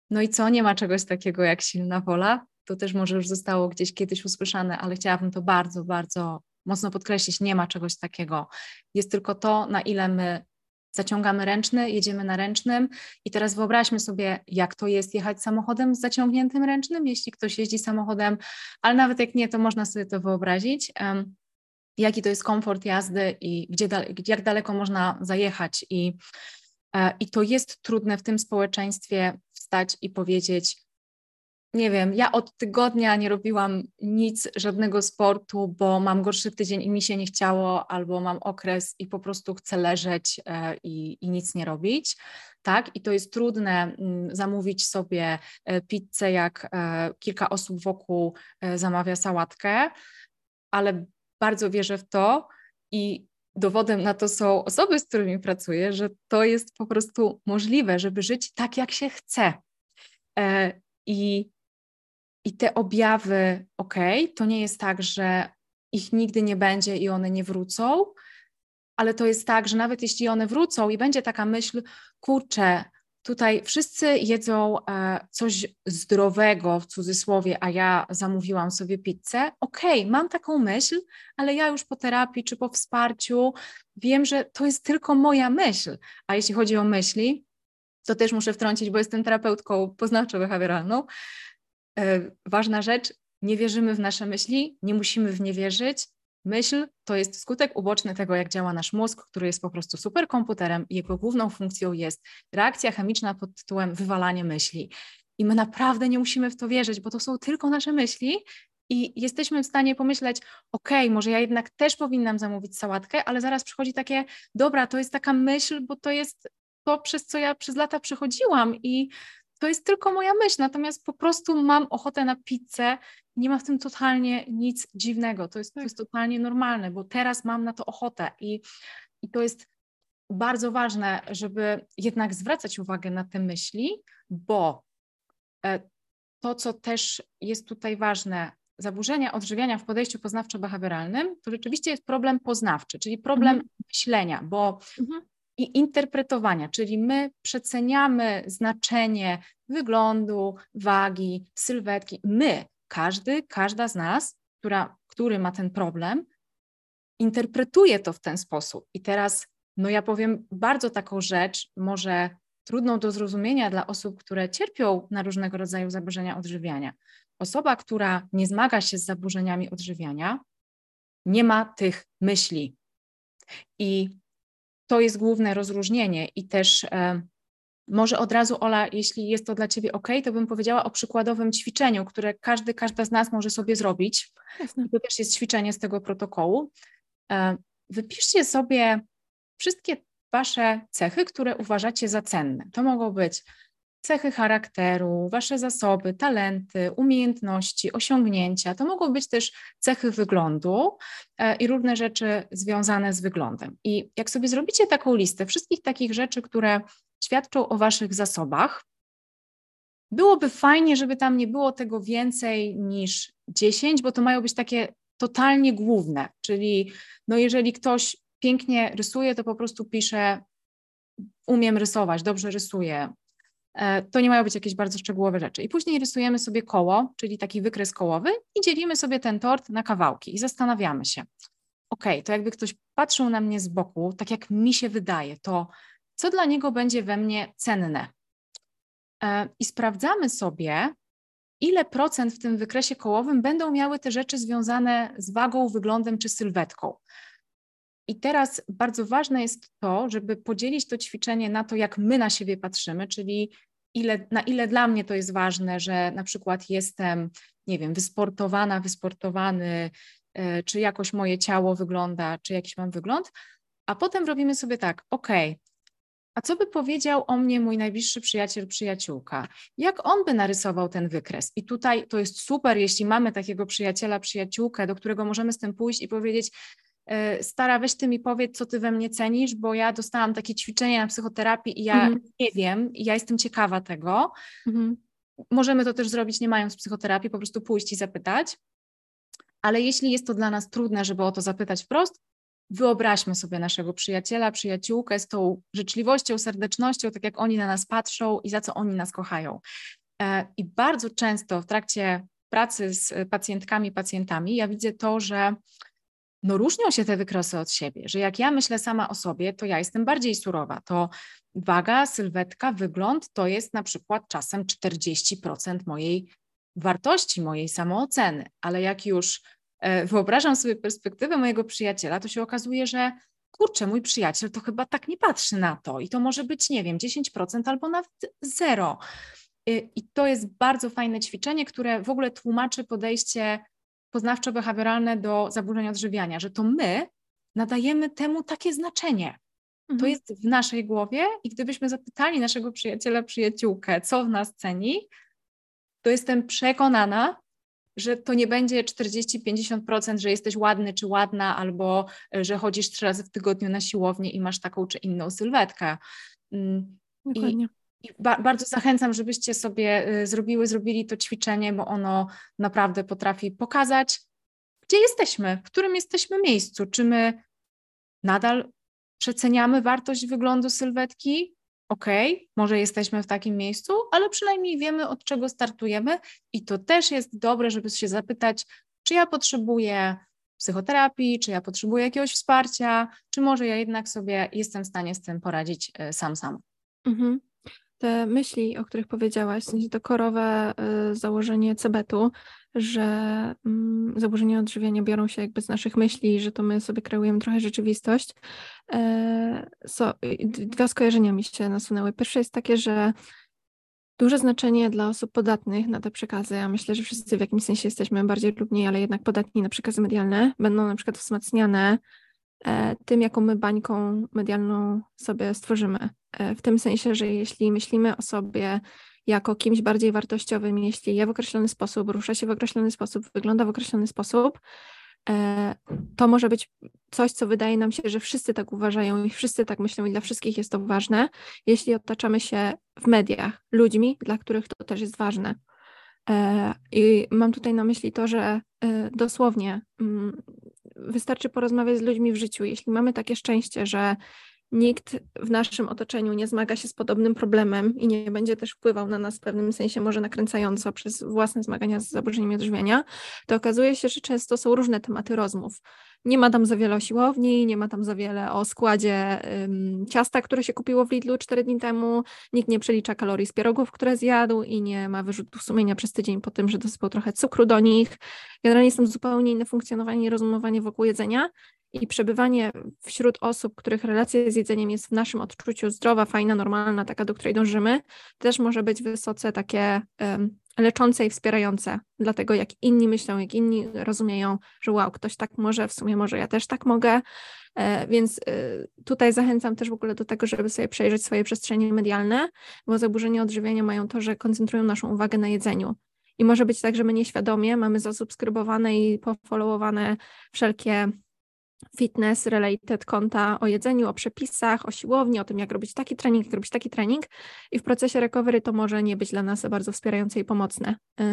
No i co, nie ma czegoś takiego jak silna wola? To też może już zostało gdzieś kiedyś usłyszane, ale chciałabym to bardzo, bardzo mocno podkreślić, nie ma czegoś takiego. Jest tylko to, na ile my zaciągamy ręczny, jedziemy na ręcznym i teraz wyobraźmy sobie, jak to jest jechać samochodem z zaciągniętym ręcznym, jeśli ktoś jeździ samochodem, ale nawet jak nie, to można sobie to wyobrazić. Um, jaki to jest komfort jazdy i gdzie, jak daleko można zajechać. I, e, I to jest trudne w tym społeczeństwie wstać i powiedzieć: nie wiem, ja od tygodnia nie robiłam nic, żadnego sportu, bo mam gorszy tydzień i mi się nie chciało, albo mam okres i po prostu chcę leżeć e, i, i nic nie robić. Tak, i to jest trudne mm, zamówić sobie e, pizzę, jak e, kilka osób wokół zamawia sałatkę, ale bardzo wierzę w to i dowodem na to są osoby, z którymi pracuję, że to jest po prostu możliwe, żeby żyć tak, jak się chce. I i te objawy, ok, to nie jest tak, że ich nigdy nie będzie i one nie wrócą, ale to jest tak, że nawet jeśli one wrócą i będzie taka myśl, kurczę, tutaj wszyscy jedzą e, coś zdrowego w cudzysłowie, a ja zamówiłam sobie pizzę. Okej, mam taką myśl, ale ja już po terapii czy po wsparciu wiem, że to jest tylko moja myśl. A jeśli chodzi o myśli, to też muszę wtrącić, bo jestem terapeutką poznawczo-behawioralną, ważna rzecz, nie wierzymy w nasze myśli, nie musimy w nie wierzyć. Myśl to jest skutek uboczny tego, jak działa nasz mózg, który jest po prostu superkomputerem i jego główną funkcją jest reakcja chemiczna pod tytułem wywalanie myśli. I my naprawdę nie musimy w to wierzyć, bo to są tylko nasze myśli i jesteśmy w stanie pomyśleć, ok, może ja jednak też powinnam zamówić sałatkę, ale zaraz przychodzi takie, dobra, to jest taka myśl, bo to jest to, przez co ja przez lata przechodziłam i to jest tylko moja myśl, natomiast po prostu mam ochotę na pizzę. Nie ma w tym totalnie nic dziwnego. To jest, to jest totalnie normalne, bo teraz mam na to ochotę i, i to jest bardzo ważne, żeby jednak zwracać uwagę na te myśli, bo e, to, co też jest tutaj ważne, zaburzenia odżywiania w podejściu poznawczo-behawioralnym, to rzeczywiście jest problem poznawczy, czyli problem mhm. myślenia, bo mhm i interpretowania, czyli my przeceniamy znaczenie wyglądu, wagi, sylwetki. My, każdy, każda z nas, która, który ma ten problem, interpretuje to w ten sposób. I teraz, no ja powiem bardzo taką rzecz, może trudną do zrozumienia dla osób, które cierpią na różnego rodzaju zaburzenia odżywiania. Osoba, która nie zmaga się z zaburzeniami odżywiania, nie ma tych myśli. I to jest główne rozróżnienie i też e, może od razu, Ola, jeśli jest to dla Ciebie ok, to bym powiedziała o przykładowym ćwiczeniu, które każdy, każda z nas może sobie zrobić. Jasne. To też jest ćwiczenie z tego protokołu. E, wypiszcie sobie wszystkie Wasze cechy, które uważacie za cenne. To mogą być cechy charakteru, wasze zasoby, talenty, umiejętności, osiągnięcia. To mogą być też cechy wyglądu e, i różne rzeczy związane z wyglądem. I jak sobie zrobicie taką listę wszystkich takich rzeczy, które świadczą o waszych zasobach, byłoby fajnie, żeby tam nie było tego więcej niż 10, bo to mają być takie totalnie główne, czyli no jeżeli ktoś pięknie rysuje, to po prostu pisze umiem rysować, dobrze rysuję, to nie mają być jakieś bardzo szczegółowe rzeczy. I później rysujemy sobie koło, czyli taki wykres kołowy i dzielimy sobie ten tort na kawałki i zastanawiamy się, ok, to jakby ktoś patrzył na mnie z boku, tak jak mi się wydaje, to co dla niego będzie we mnie cenne? E, I sprawdzamy sobie, ile procent w tym wykresie kołowym będą miały te rzeczy związane z wagą, wyglądem czy sylwetką. I teraz bardzo ważne jest to, żeby podzielić to ćwiczenie na to, jak my na siebie patrzymy, czyli ile, na ile dla mnie to jest ważne, że na przykład jestem, nie wiem, wysportowana, wysportowany, e, czy jakoś moje ciało wygląda, czy jakiś mam wygląd, a potem robimy sobie tak, ok, a co by powiedział o mnie mój najbliższy przyjaciel, przyjaciółka? Jak on by narysował ten wykres? I tutaj to jest super, jeśli mamy takiego przyjaciela, przyjaciółkę, do którego możemy z tym pójść i powiedzieć, stara, weź ty mi powiedz, co ty we mnie cenisz, bo ja dostałam takie ćwiczenie na psychoterapii i ja mhm. nie wiem, i ja jestem ciekawa tego. Mhm. Możemy to też zrobić nie mając psychoterapii, po prostu pójść i zapytać. Ale jeśli jest to dla nas trudne, żeby o to zapytać wprost, wyobraźmy sobie naszego przyjaciela, przyjaciółkę z tą życzliwością, serdecznością, tak jak oni na nas patrzą i za co oni nas kochają. E, I bardzo często w trakcie pracy z pacjentkami, pacjentami, ja widzę to, że no różnią się te wykresy od siebie, że jak ja myślę sama o sobie, to ja jestem bardziej surowa, to waga, sylwetka, wygląd to jest na przykład czasem 40% mojej wartości, mojej samooceny, ale jak już e, wyobrażam sobie perspektywę mojego przyjaciela, to się okazuje, że kurczę, mój przyjaciel to chyba tak nie patrzy na to. I to może być, nie wiem, 10% albo nawet zero. Y, I to jest bardzo fajne ćwiczenie, które w ogóle tłumaczy podejście poznawczo-behawioralne do zaburzeń odżywiania, że to my nadajemy temu takie znaczenie. To mhm. jest w naszej głowie i gdybyśmy zapytali naszego przyjaciela, przyjaciółkę, co w nas ceni, to jestem przekonana, że to nie będzie 40-50%, że jesteś ładny czy ładna, albo e, że chodzisz trzy razy w tygodniu na siłownię i masz taką czy inną sylwetkę. Mm, Dokładnie. I, i ba bardzo zachęcam, żebyście sobie e, zrobiły, zrobili to ćwiczenie, bo ono naprawdę potrafi pokazać, gdzie jesteśmy, w którym jesteśmy miejscu. Czy my nadal przeceniamy wartość wyglądu sylwetki, ok, może jesteśmy w takim miejscu, ale przynajmniej wiemy, od czego startujemy, i to też jest dobre, żeby się zapytać, czy ja potrzebuję psychoterapii, czy ja potrzebuję jakiegoś wsparcia, czy może ja jednak sobie jestem w stanie z tym poradzić e, sam, sam. Mhm te myśli, o których powiedziałaś, to korowe y, założenie cebetu, że mm, zaburzenia odżywiania biorą się jakby z naszych myśli, że to my sobie kreujemy trochę rzeczywistość. E, so, dwa skojarzenia mi się nasunęły. Pierwsze jest takie, że duże znaczenie dla osób podatnych na te przekazy. Ja myślę, że wszyscy w jakimś sensie jesteśmy bardziej lub mniej, ale jednak podatni na przekazy medialne, będą na przykład wzmacniane E, tym, jaką my bańką medialną sobie stworzymy. E, w tym sensie, że jeśli myślimy o sobie jako kimś bardziej wartościowym, jeśli je w określony sposób, rusza się w określony sposób, wygląda w określony sposób, e, to może być coś, co wydaje nam się, że wszyscy tak uważają i wszyscy tak myślą i dla wszystkich jest to ważne, jeśli otaczamy się w mediach ludźmi, dla których to też jest ważne. I mam tutaj na myśli to, że dosłownie mm, wystarczy porozmawiać z ludźmi w życiu. Jeśli mamy takie szczęście, że nikt w naszym otoczeniu nie zmaga się z podobnym problemem i nie będzie też wpływał na nas w pewnym sensie może nakręcająco przez własne zmagania z zaburzeniami odżywiania, to okazuje się, że często są różne tematy rozmów. Nie ma tam za wiele o siłowni, nie ma tam za wiele o składzie ym, ciasta, które się kupiło w Lidlu 4 dni temu, nikt nie przelicza kalorii z pierogów, które zjadł i nie ma wyrzutów sumienia przez tydzień po tym, że dosypał trochę cukru do nich. Generalnie jest tam zupełnie inne funkcjonowanie i rozumowanie wokół jedzenia i przebywanie wśród osób, których relacja z jedzeniem jest w naszym odczuciu zdrowa, fajna, normalna, taka, do której dążymy, też może być wysoce takie um, leczące i wspierające dla tego, jak inni myślą, jak inni rozumieją, że wow, ktoś tak może, w sumie może ja też tak mogę. E, więc e, tutaj zachęcam też w ogóle do tego, żeby sobie przejrzeć swoje przestrzenie medialne, bo zaburzenia odżywiania mają to, że koncentrują naszą uwagę na jedzeniu. I może być tak, że my nieświadomie mamy zasubskrybowane i pofollowowane wszelkie fitness related konta o jedzeniu, o przepisach, o siłowni, o tym, jak robić taki trening, jak robić taki trening i w procesie recovery to może nie być dla nas bardzo wspierające i pomocne. Y,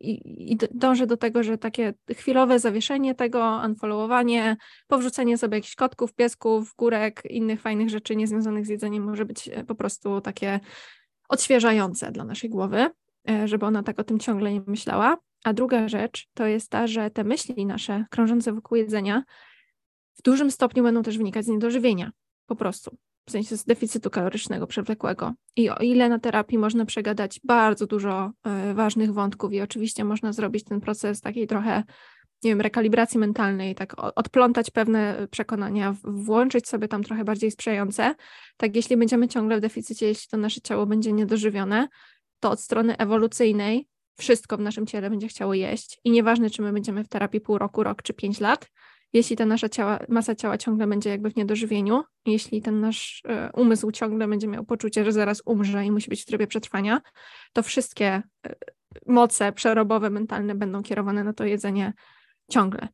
I, i dążę do tego, że takie chwilowe zawieszenie tego, unfollowowanie, powrzucenie sobie jakichś kotków, piesków, górek, innych fajnych rzeczy niezwiązanych z jedzeniem może być e, po prostu takie odświeżające dla naszej głowy, e, żeby ona tak o tym ciągle nie myślała. A druga rzecz to jest ta, że te myśli nasze krążące wokół jedzenia w dużym stopniu będą też wynikać z niedożywienia, po prostu, w sensie z deficytu kalorycznego przewlekłego. I o ile na terapii można przegadać bardzo dużo y, ważnych wątków i oczywiście można zrobić ten proces takiej trochę, nie wiem, rekalibracji mentalnej, tak odplątać pewne przekonania, włączyć sobie tam trochę bardziej sprzyjające, tak jeśli będziemy ciągle w deficycie, jeśli to nasze ciało będzie niedożywione, to od strony ewolucyjnej wszystko w naszym ciele będzie chciało jeść i nieważne, czy my będziemy w terapii pół roku, rok czy pięć lat, jeśli ta nasza ciała, masa ciała ciągle będzie jakby w niedożywieniu, jeśli ten nasz e, umysł ciągle będzie miał poczucie, że zaraz umrze i musi być w trybie przetrwania, to wszystkie e, moce przerobowe, mentalne będą kierowane na to jedzenie ciągle.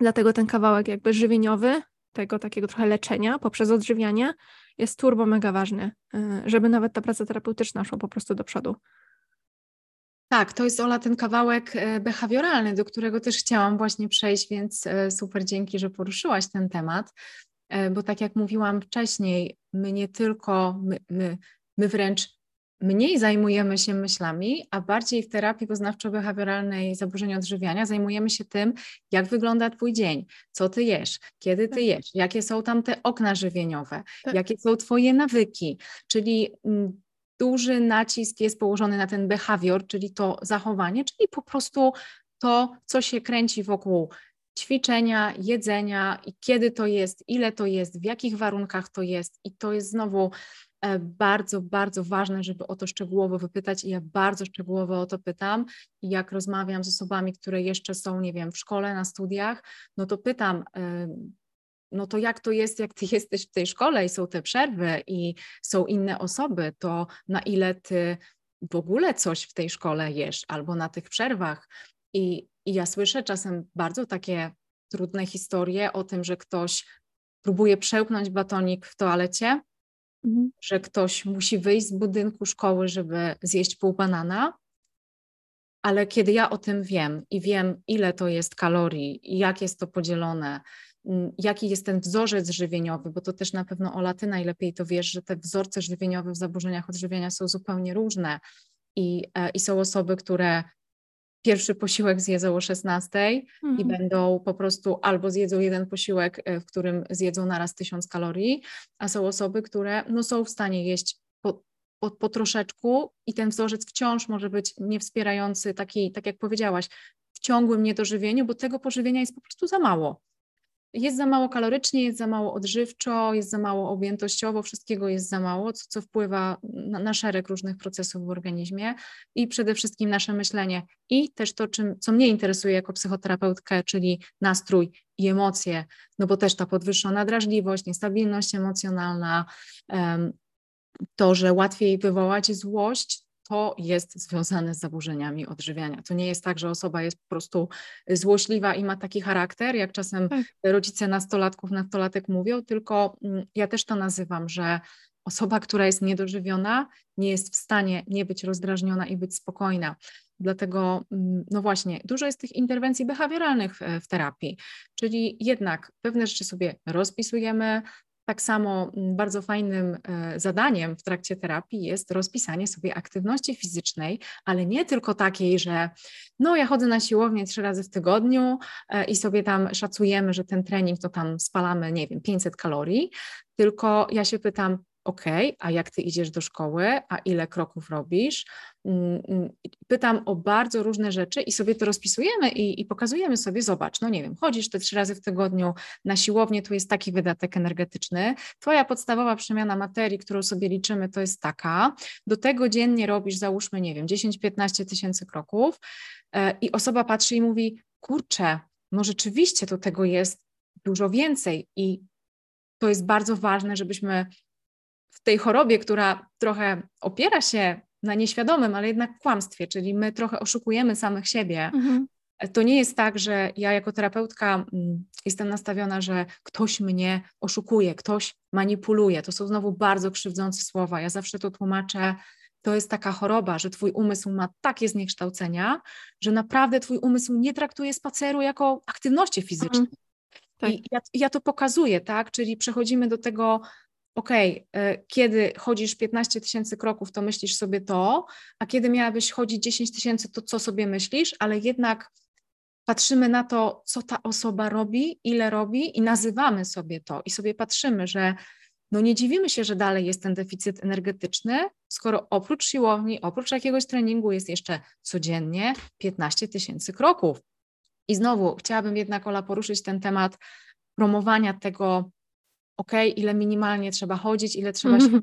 Dlatego ten kawałek jakby żywieniowy, tego takiego trochę leczenia poprzez odżywianie jest turbo mega ważny, e, żeby nawet ta praca terapeutyczna szła po prostu do przodu. Tak, to jest Ola ten kawałek e, behawioralny, do którego też chciałam właśnie przejść, więc e, super dzięki, że poruszyłaś ten temat, e, bo tak jak mówiłam wcześniej, my nie tylko, my, my, my wręcz mniej zajmujemy się myślami, a bardziej w terapii poznawczo-behawioralnej zaburzeń odżywiania zajmujemy się tym, jak wygląda Twój dzień, co Ty jesz, kiedy Ty tak. jesz, jakie są tam te okna żywieniowe, tak. jakie są Twoje nawyki, czyli mm, duży nacisk jest położony na ten behawior, czyli to zachowanie, czyli po prostu to, co się kręci wokół ćwiczenia, jedzenia i kiedy to jest, ile to jest, w jakich warunkach to jest. I to jest znowu e, bardzo, bardzo ważne, żeby o to szczegółowo wypytać i ja bardzo szczegółowo o to pytam. I jak rozmawiam z osobami, które jeszcze są, nie wiem, w szkole, na studiach, no to pytam, no to jak to jest, jak ty jesteś w tej szkole i są te przerwy i są inne osoby, to na ile ty w ogóle coś w tej szkole jesz albo na tych przerwach. I, i ja słyszę czasem bardzo takie trudne historie o tym, że ktoś próbuje przełknąć batonik w toalecie, mhm. że ktoś musi wyjść z budynku szkoły, żeby zjeść pół banana. Ale kiedy ja o tym wiem i wiem, ile to jest kalorii i jak jest to podzielone, jaki jest ten wzorzec żywieniowy, bo to też na pewno Ola, ty najlepiej to wiesz, że te wzorce żywieniowe w zaburzeniach odżywiania są zupełnie różne i, e, i są osoby, które pierwszy posiłek zjedzą o 16 mhm. i będą po prostu albo zjedzą jeden posiłek, e, w którym zjedzą naraz 1000 kalorii, a są osoby, które no, są w stanie jeść po, po, po troszeczku i ten wzorzec wciąż może być niewspierający, taki, tak jak powiedziałaś, w ciągłym niedożywieniu, bo tego pożywienia jest po prostu za mało jest za mało kalorycznie, jest za mało odżywczo, jest za mało objętościowo, wszystkiego jest za mało, co, co wpływa na, na, szereg różnych procesów w organizmie. I przede wszystkim nasze myślenie i też to, czym, co mnie interesuje jako psychoterapeutkę, czyli nastrój i emocje, no bo też ta podwyższona drażliwość, niestabilność emocjonalna, to, że łatwiej wywołać złość, to jest związane z zaburzeniami odżywiania. To nie jest tak, że osoba jest po prostu złośliwa i ma taki charakter, jak czasem tak. rodzice nastolatków, nastolatek mówią, tylko mm, ja też to nazywam, że osoba, która jest niedożywiona, nie jest w stanie nie być rozdrażniona i być spokojna. Dlatego, mm, no właśnie, dużo jest tych interwencji behawioralnych w, w terapii, czyli jednak pewne rzeczy sobie rozpisujemy, tak samo mm, bardzo fajnym e, zadaniem w trakcie terapii jest rozpisanie sobie aktywności fizycznej, ale nie tylko takiej, że no ja chodzę na siłownię trzy razy w tygodniu e, i sobie tam szacujemy, że ten trening to tam spalamy, nie wiem, 500 kalorii, tylko ja się pytam, OK, a jak ty idziesz do szkoły, a ile kroków robisz? Mm, mm, pytam o bardzo różne rzeczy i sobie to rozpisujemy i, i, pokazujemy sobie, zobacz, no nie wiem, chodzisz te trzy razy w tygodniu na siłownię, tu jest taki wydatek energetyczny, twoja podstawowa przemiana materii, którą sobie liczymy, to jest taka, do tego dziennie robisz, załóżmy, nie wiem, 10-15 tysięcy kroków e, i osoba patrzy i mówi, kurczę, no rzeczywiście to tego jest dużo więcej i to jest bardzo ważne, żebyśmy tej chorobie, która trochę opiera się na nieświadomym, ale jednak kłamstwie, czyli my trochę oszukujemy samych siebie. Mhm. To nie jest tak, że ja jako terapeutka mm, jestem nastawiona, że ktoś mnie oszukuje, ktoś manipuluje. To są znowu bardzo krzywdzące słowa. Ja zawsze to tłumaczę. To jest taka choroba, że twój umysł ma takie zniekształcenia, że naprawdę twój umysł nie traktuje spaceru jako aktywności fizycznej. Mhm. Tak. I ja, ja, to pokazuję, tak? Czyli przechodzimy do tego okej, okay, kiedy chodzisz 15 tysięcy kroków, to myślisz sobie to, a kiedy miałabyś chodzić 10 tysięcy, to co sobie myślisz, ale jednak patrzymy na to, co ta osoba robi, ile robi i nazywamy sobie to i sobie patrzymy, że no nie dziwimy się, że dalej jest ten deficyt energetyczny, skoro oprócz siłowni, oprócz jakiegoś treningu jest jeszcze codziennie 15 tysięcy kroków. I znowu chciałabym jednak, Ola, poruszyć ten temat promowania tego ok, ile minimalnie trzeba chodzić, ile trzeba się. Mhm.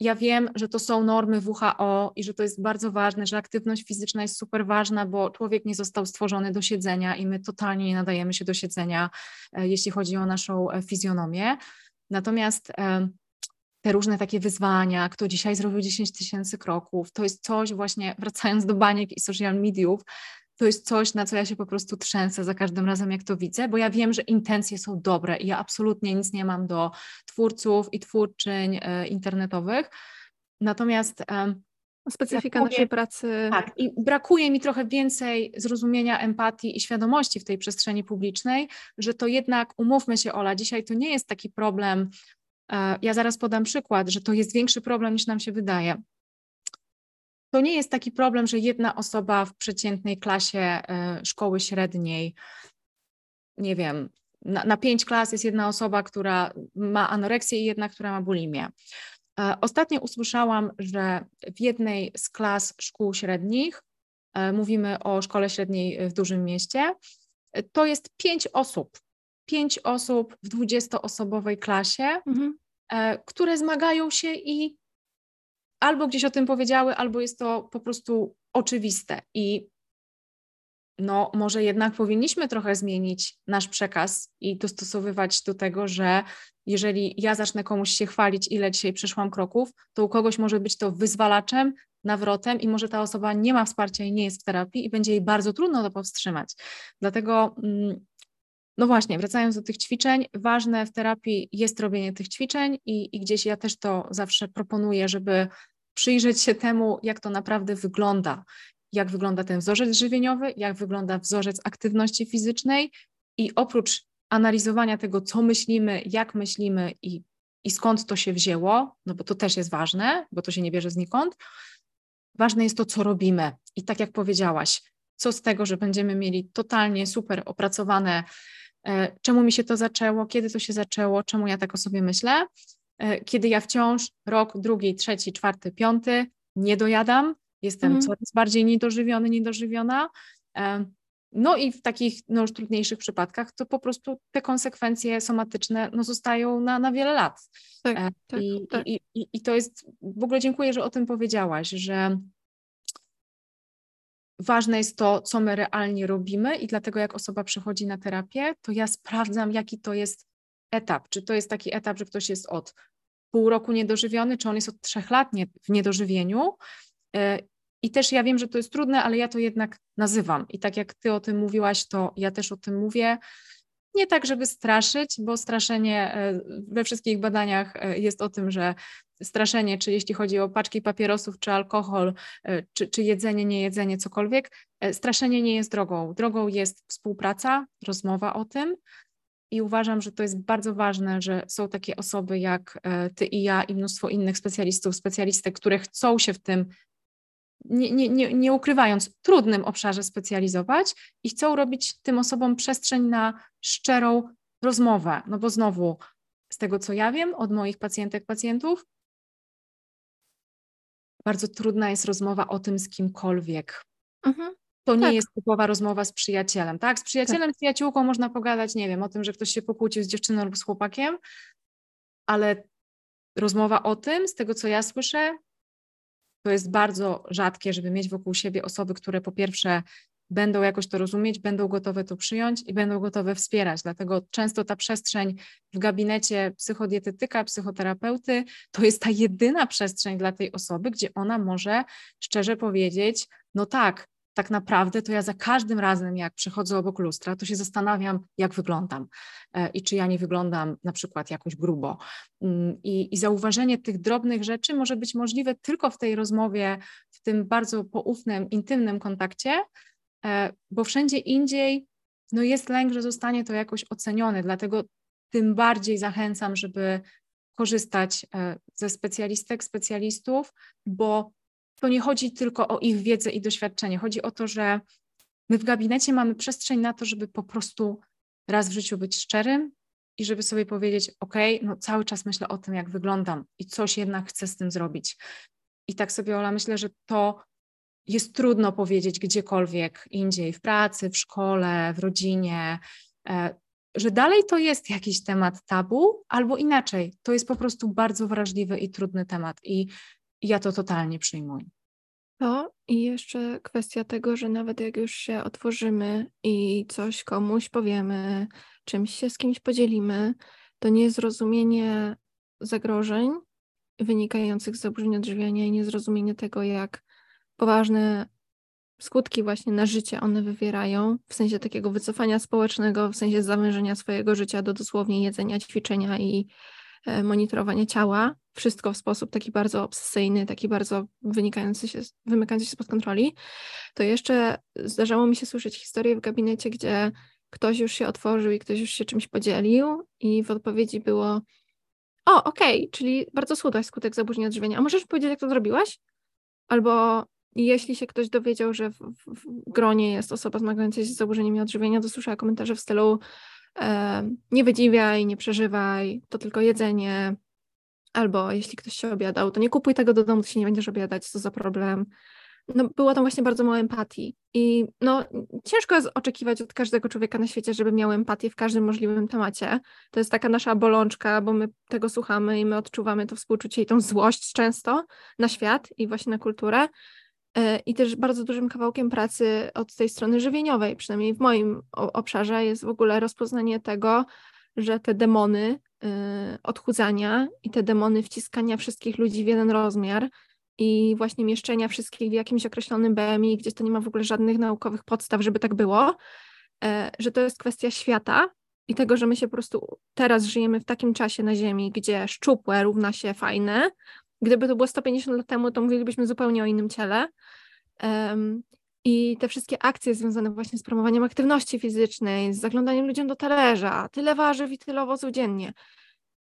Ja wiem, że to są normy WHO i że to jest bardzo ważne, że aktywność fizyczna jest super ważna, bo człowiek nie został stworzony do siedzenia i my totalnie nie nadajemy się do siedzenia, e, jeśli chodzi o naszą e, fizjonomię. Natomiast e, te różne takie wyzwania, kto dzisiaj zrobił 10 tysięcy kroków, to jest coś właśnie, wracając do baniek i social mediów, to jest coś, na co ja się po prostu trzęsę za każdym razem, jak to widzę, bo ja wiem, że intencje są dobre i ja absolutnie nic nie mam do twórców i twórczyń e, internetowych. Natomiast specyfika brakuje, naszej pracy. Tak, i brakuje mi trochę więcej zrozumienia, empatii i świadomości w tej przestrzeni publicznej, że to jednak, umówmy się, Ola, dzisiaj to nie jest taki problem. E, ja zaraz podam przykład, że to jest większy problem niż nam się wydaje to nie jest taki problem, że jedna osoba w przeciętnej klasie e, szkoły średniej, nie wiem, na, na pięć klas jest jedna osoba, która ma anoreksję i jedna, która ma bulimię. E, ostatnio usłyszałam, że w jednej z klas szkół średnich, e, mówimy o szkole średniej w dużym mieście, to jest pięć osób. Pięć osób w dwudziestoosobowej klasie, mhm. które zmagają się i albo gdzieś o tym powiedziały, albo jest to po prostu oczywiste. I no, może jednak powinniśmy trochę zmienić nasz przekaz i dostosowywać do tego, że jeżeli ja zacznę komuś się chwalić, ile dzisiaj przeszłam kroków, to u kogoś może być to wyzwalaczem, nawrotem i może ta osoba nie ma wsparcia i nie jest w terapii i będzie jej bardzo trudno to powstrzymać. Dlatego, mm, no właśnie, wracając do tych ćwiczeń, ważne w terapii jest robienie tych ćwiczeń i, i gdzieś ja też to zawsze proponuję, żeby przyjrzeć się temu, jak to naprawdę wygląda, jak wygląda ten wzorzec żywieniowy, jak wygląda wzorzec aktywności fizycznej i oprócz analizowania tego, co myślimy, jak myślimy i, i skąd to się wzięło, no bo to też jest ważne, bo to się nie bierze znikąd, ważne jest to, co robimy. I tak jak powiedziałaś, co z tego, że będziemy mieli totalnie super opracowane, e, czemu mi się to zaczęło, kiedy to się zaczęło, czemu ja tak o sobie myślę, kiedy ja wciąż rok, drugi, trzeci, czwarty, piąty nie dojadam, jestem mm. coraz bardziej niedożywiony, niedożywiona. E, no i w takich no, już trudniejszych przypadkach to po prostu te konsekwencje somatyczne no, zostają na, na wiele lat. Tak, e, tak, I, tak. I, i, I to jest, w ogóle dziękuję, że o tym powiedziałaś, że ważne jest to, co my realnie robimy i dlatego jak osoba przychodzi na terapię, to ja sprawdzam, jaki to jest etap. Czy to jest taki etap, że ktoś jest od pół roku niedożywiony, czy on jest od trzech lat nie, w niedożywieniu. E, I też ja wiem, że to jest trudne, ale ja to jednak nazywam. I tak jak ty o tym mówiłaś, to ja też o tym mówię. Nie tak, żeby straszyć, bo straszenie e, we wszystkich badaniach e, jest o tym, że straszenie, czy jeśli chodzi o paczki papierosów, czy alkohol, czy, czy jedzenie, niejedzenie, cokolwiek, straszenie nie jest drogą. Drogą jest współpraca, rozmowa o tym, i uważam, że to jest bardzo ważne, że są takie osoby jak e, ty i ja i mnóstwo innych specjalistów, specjalistek, które chcą się w tym, nie, nie, nie, nie ukrywając, trudnym obszarze specjalizować i chcą robić tym osobom przestrzeń na szczerą rozmowę. No bo znowu, z tego co ja wiem od moich pacjentek, pacjentów, bardzo trudna jest rozmowa o tym z kimkolwiek. Mhm. To nie tak. jest typowa rozmowa z przyjacielem, tak? Z przyjacielem, tak. z przyjaciółką można pogadać, nie wiem, o tym, że ktoś się pokłócił z dziewczyną albo z chłopakiem, ale rozmowa o tym, z tego co ja słyszę, to jest bardzo rzadkie, żeby mieć wokół siebie osoby, które po pierwsze będą jakoś to rozumieć, będą gotowe to przyjąć i będą gotowe wspierać. Dlatego często ta przestrzeń w gabinecie psychodietetyka, psychoterapeuty to jest ta jedyna przestrzeń dla tej osoby, gdzie ona może szczerze powiedzieć: No tak, tak naprawdę to ja za każdym razem, jak przechodzę obok lustra, to się zastanawiam, jak wyglądam e, i czy ja nie wyglądam na przykład jakoś grubo. Mm, I, I zauważenie tych drobnych rzeczy może być możliwe tylko w tej rozmowie, w tym bardzo poufnym, intymnym kontakcie, e, bo wszędzie indziej no jest lęk, że zostanie to jakoś ocenione, dlatego tym bardziej zachęcam, żeby korzystać e, ze specjalistek, specjalistów, bo to nie chodzi tylko o ich wiedzę i doświadczenie. Chodzi o to, że my w gabinecie mamy przestrzeń na to, żeby po prostu raz w życiu być szczerym i żeby sobie powiedzieć: OK, no cały czas myślę o tym, jak wyglądam i coś jednak chcę z tym zrobić. I tak sobie, Ola, myślę, że to jest trudno powiedzieć gdziekolwiek indziej, w pracy, w szkole, w rodzinie, e, że dalej to jest jakiś temat tabu, albo inaczej, to jest po prostu bardzo wrażliwy i trudny temat. I ja to totalnie przyjmuję. To i jeszcze kwestia tego, że nawet jak już się otworzymy i coś komuś powiemy, czymś się z kimś podzielimy, to niezrozumienie zagrożeń wynikających z zaburzeń odżywiania i niezrozumienie tego, jak poważne skutki właśnie na życie one wywierają, w sensie takiego wycofania społecznego, w sensie zawężenia swojego życia do dosłownie jedzenia, ćwiczenia i monitorowania ciała, wszystko w sposób taki bardzo obsesyjny, taki bardzo wynikający się, wymykający się spod kontroli, to jeszcze zdarzało mi się słyszeć historię w gabinecie, gdzie ktoś już się otworzył i ktoś już się czymś podzielił i w odpowiedzi było o, okej, okay, czyli bardzo schudłaś skutek zaburzenia odżywienia, a możesz powiedzieć, jak to zrobiłaś? Albo jeśli się ktoś dowiedział, że w, w, gronie jest osoba zmagająca się z zaburzeniami odżywienia, to słyszała komentarze w stylu e, nie wydziwiaj, nie przeżywaj, to tylko jedzenie, albo jeśli ktoś się obiadał, to nie kupuj tego do domu, to się nie będziesz obiadać, co za problem no, było tam właśnie bardzo mało empatii. I no, ciężko jest oczekiwać od każdego człowieka na świecie, żeby miał empatię w każdym możliwym temacie. To jest taka nasza bolączka, bo my tego słuchamy i my odczuwamy to współczucie i tą złość często na świat i właśnie na kulturę. E, I też bardzo dużym kawałkiem pracy od tej strony żywieniowej, przynajmniej w moim obszarze, jest w ogóle rozpoznanie tego, że te demony e, odchudzania i te demony wciskania wszystkich ludzi w jeden rozmiar i właśnie mieszczenia wszystkich w jakimś określonym BMI, gdzie to nie ma w ogóle żadnych naukowych podstaw, żeby tak było, e, że to jest kwestia świata i tego, że my się po prostu teraz żyjemy w takim czasie na Ziemi, gdzie szczupłe równa się fajne. Gdyby to było 150 lat temu, to mówilibyśmy zupełnie o innym ciele. I te wszystkie akcje związane właśnie z promowaniem aktywności fizycznej, z zaglądaniem ludziom do talerza, tyle warzyw i tyle owoców dziennie,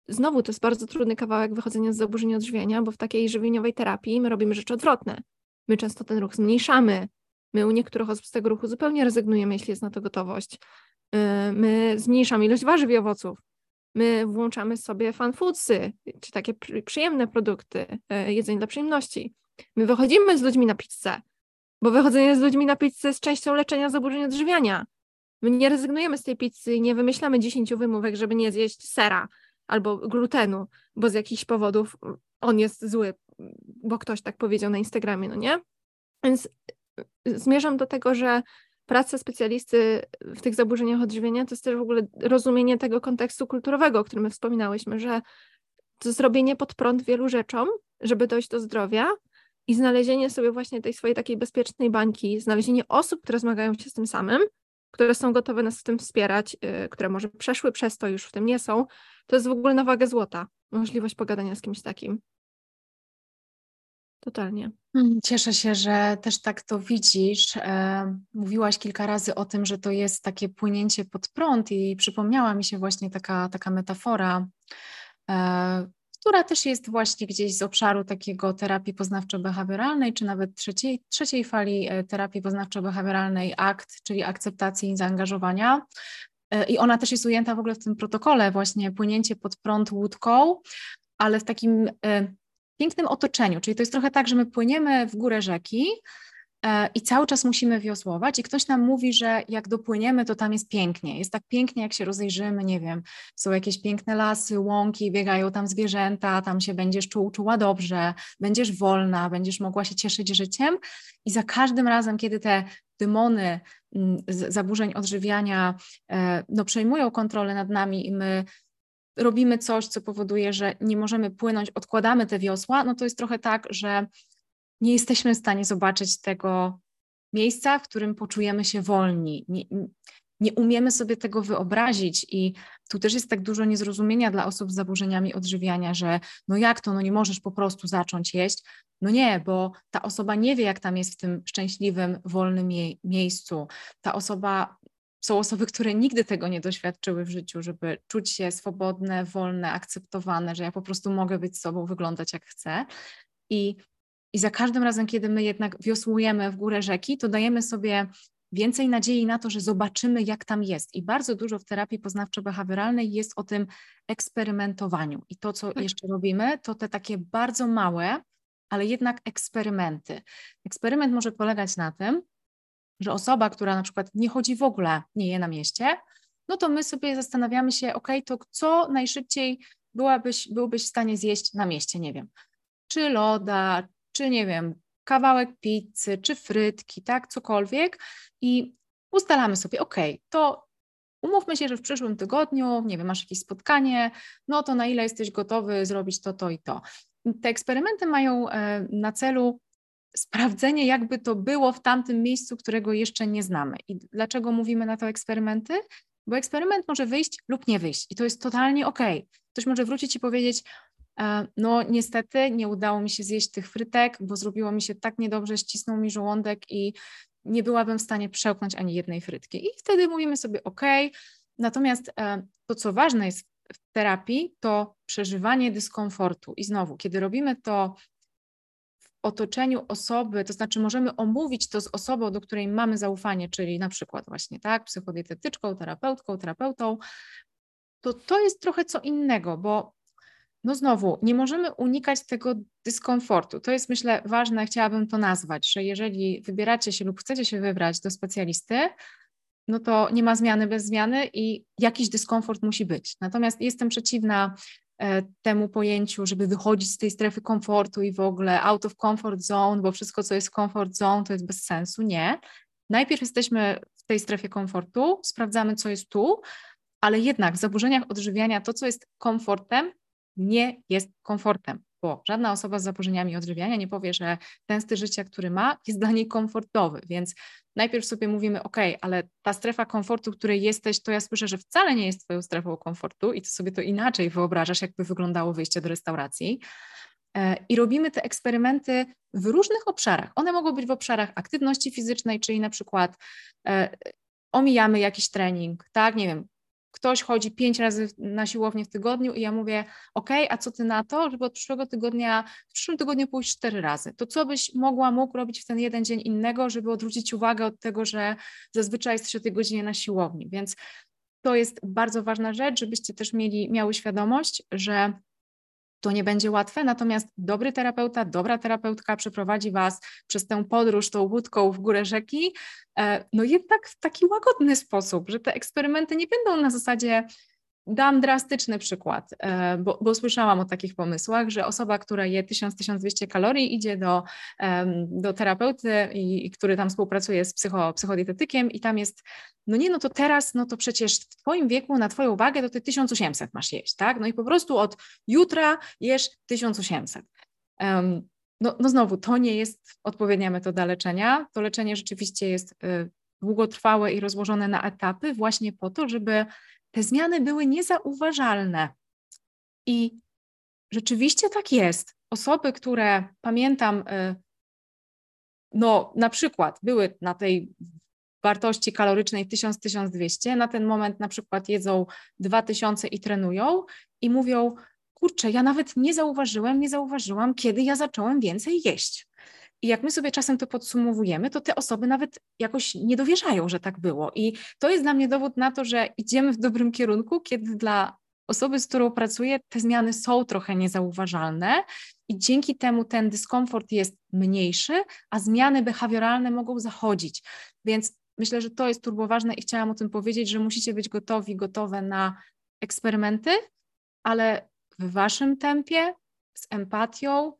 Znowu to jest bardzo trudny kawałek wychodzenia z zaburzeń odżywiania, bo w takiej żywieniowej terapii my robimy rzeczy odwrotne. My często ten ruch zmniejszamy. My u niektórych osób z tego ruchu zupełnie rezygnujemy, jeśli jest na to gotowość. My zmniejszamy ilość warzyw i owoców. My włączamy sobie fan foodsy, czy takie przyjemne produkty, y, jedzenie dla przyjemności. My wychodzimy z ludźmi na pizzę, bo wychodzenie z ludźmi na pizzę jest częścią leczenia zaburzeń odżywiania. My nie rezygnujemy z tej pizzy i nie wymyślamy dziesięciu wymówek, żeby nie zjeść sera, albo glutenu, bo z jakichś powodów on jest zły, bo ktoś tak powiedział na Instagramie, no nie? Więc y, zmierzam do tego, że praca specjalisty w tych zaburzeniach odżywienia to jest też w ogóle rozumienie tego kontekstu kulturowego, o którym my wspominałyśmy, że to zrobienie pod prąd wielu rzeczom, żeby dojść do zdrowia i znalezienie sobie właśnie tej swojej takiej bezpiecznej bańki, znalezienie osób, które zmagają się z tym samym, które są gotowe nas w tym wspierać, yy, które może przeszły przez to, już w tym nie są, to jest w ogóle na wagę złota. Możliwość pogadania z kimś takim. Totalnie. Hmm, cieszę się, że też tak to widzisz. E, mówiłaś kilka razy o tym, że to jest takie płynięcie pod prąd, i przypomniała mi się właśnie taka, taka metafora, e, która też jest właśnie gdzieś z obszaru takiego terapii poznawczo-behawioralnej, czy nawet trzeciej, trzeciej fali e, terapii poznawczo-behawioralnej ACT, czyli akceptacji i zaangażowania. I ona też jest ujęta w ogóle w tym protokole, właśnie płynięcie pod prąd łódką, ale w takim pięknym otoczeniu. Czyli to jest trochę tak, że my płyniemy w górę rzeki, E, i cały czas musimy wiosłować i ktoś nam mówi, że jak dopłyniemy, to tam jest pięknie. Jest tak pięknie, jak się rozejrzymy, nie wiem, są jakieś piękne lasy, łąki, biegają tam zwierzęta, tam się będziesz czuł, czuła dobrze, będziesz wolna, będziesz mogła się cieszyć życiem i za każdym razem, kiedy te demony mm, zaburzeń odżywiania e, no, przejmują kontrolę nad nami i my robimy coś, co powoduje, że nie możemy płynąć, odkładamy te wiosła, no to jest trochę tak, że nie jesteśmy w stanie zobaczyć tego miejsca, w którym poczujemy się wolni. Nie, nie umiemy sobie tego wyobrazić i tu też jest tak dużo niezrozumienia dla osób z zaburzeniami odżywiania, że no jak to, no nie możesz po prostu zacząć jeść. No nie, bo ta osoba nie wie, jak tam jest w tym szczęśliwym, wolnym jej miejscu. Ta osoba, są osoby, które nigdy tego nie doświadczyły w życiu, żeby czuć się swobodne, wolne, akceptowane, że ja po prostu mogę być sobą, wyglądać jak chcę. I i za każdym razem, kiedy my jednak wiosłujemy w górę rzeki, to dajemy sobie więcej nadziei na to, że zobaczymy, jak tam jest. I bardzo dużo w terapii poznawczo-behawioralnej jest o tym eksperymentowaniu. I to, co tak. jeszcze robimy, to te takie bardzo małe, ale jednak eksperymenty. Eksperyment może polegać na tym, że osoba, która na przykład nie chodzi w ogóle, nie je na mieście, no to my sobie zastanawiamy się, ok, to co najszybciej byłabyś, byłbyś w stanie zjeść na mieście, nie wiem, czy loda, czy nie wiem, kawałek pizzy, czy frytki, tak, cokolwiek i ustalamy sobie, ok, to umówmy się, że w przyszłym tygodniu, nie wiem, masz jakieś spotkanie, no to na ile jesteś gotowy zrobić to, to i to. Te eksperymenty mają e, na celu sprawdzenie, jakby to było w tamtym miejscu, którego jeszcze nie znamy. I dlaczego mówimy na to eksperymenty? Bo eksperyment może wyjść lub nie wyjść i to jest totalnie ok. Ktoś może wrócić i powiedzieć, E, no niestety nie udało mi się zjeść tych frytek, bo zrobiło mi się tak niedobrze, ścisnął mi żołądek i nie byłabym w stanie przełknąć ani jednej frytki. I wtedy mówimy sobie ok. Natomiast e, to, co ważne jest w terapii, to przeżywanie dyskomfortu. I znowu, kiedy robimy to otoczeniu osoby, to znaczy możemy omówić to z osobą, do której mamy zaufanie, czyli na przykład właśnie tak, psychodietetyczką, terapeutką, terapeutą, to to jest trochę co innego, bo no znowu, nie możemy unikać tego dyskomfortu. To jest myślę ważne, chciałabym to nazwać, że jeżeli wybieracie się lub chcecie się wybrać do specjalisty, no to nie ma zmiany bez zmiany i jakiś dyskomfort musi być. Natomiast jestem przeciwna temu pojęciu, żeby wychodzić z tej strefy komfortu i w ogóle out of comfort zone, bo wszystko, co jest comfort zone, to jest bez sensu. Nie. Najpierw jesteśmy w tej strefie komfortu, sprawdzamy, co jest tu, ale jednak w zaburzeniach odżywiania to, co jest komfortem, nie jest komfortem, bo żadna osoba z zaburzeniami odżywiania nie powie, że ten styl życia, który ma, jest dla niej komfortowy. Więc najpierw sobie mówimy, OK, ale ta strefa komfortu, w której jesteś, to ja słyszę, że wcale nie jest Twoją strefą komfortu i Ty sobie to inaczej wyobrażasz, jakby wyglądało wyjście do restauracji. E, I robimy te eksperymenty w różnych obszarach. One mogą być w obszarach aktywności fizycznej, czyli na przykład e, omijamy jakiś trening, tak, nie wiem, ktoś chodzi pięć razy na siłownię w tygodniu i ja mówię, ok, a co ty na to, żeby od przyszłego tygodnia, w przyszłym tygodniu pójść cztery razy, to co byś mogła, mógł robić w ten jeden dzień innego, żeby odwrócić uwagę od tego, że zazwyczaj jest tej godzinie na siłowni, więc to jest bardzo ważna rzecz, żebyście też mieli, miały świadomość, że to nie będzie łatwe, natomiast dobry terapeuta, dobra terapeutka przeprowadzi Was przez tę podróż tą łódką w górę rzeki, e, no jednak w taki łagodny sposób, że te eksperymenty nie będą na zasadzie Dam drastyczny przykład, e, bo, bo, słyszałam o takich pomysłach, że osoba, która je 1000-1200 kalorii, idzie do, do terapeuty, i, i, który tam współpracuje z psycho, psychodietetykiem i tam jest, no nie, no to teraz, no to przecież w Twoim wieku, na Twoją wagę, to Ty 1800 masz jeść, tak? No i po prostu od jutra jesz 1800. Um, no, no znowu, to nie jest odpowiednia metoda leczenia. To leczenie rzeczywiście jest y, długotrwałe i rozłożone na etapy właśnie po to, żeby te zmiany były niezauważalne. I rzeczywiście tak jest. Osoby, które pamiętam, y, no na przykład były na tej wartości kalorycznej 1000-1200, na ten moment na przykład jedzą 2000 i trenują i mówią, kurczę, ja nawet nie zauważyłem, nie zauważyłam, kiedy ja zacząłem więcej jeść. I jak my sobie czasem to podsumowujemy, to te osoby nawet jakoś nie dowierzają, że tak było. I to jest dla mnie dowód na to, że idziemy w dobrym kierunku, kiedy dla osoby, z którą pracuję, te zmiany są trochę niezauważalne i dzięki temu ten dyskomfort jest mniejszy, a zmiany behawioralne mogą zachodzić. Więc myślę, że to jest turboważne i chciałam o tym powiedzieć, że musicie być gotowi, gotowe na eksperymenty, ale w waszym tempie, z empatią,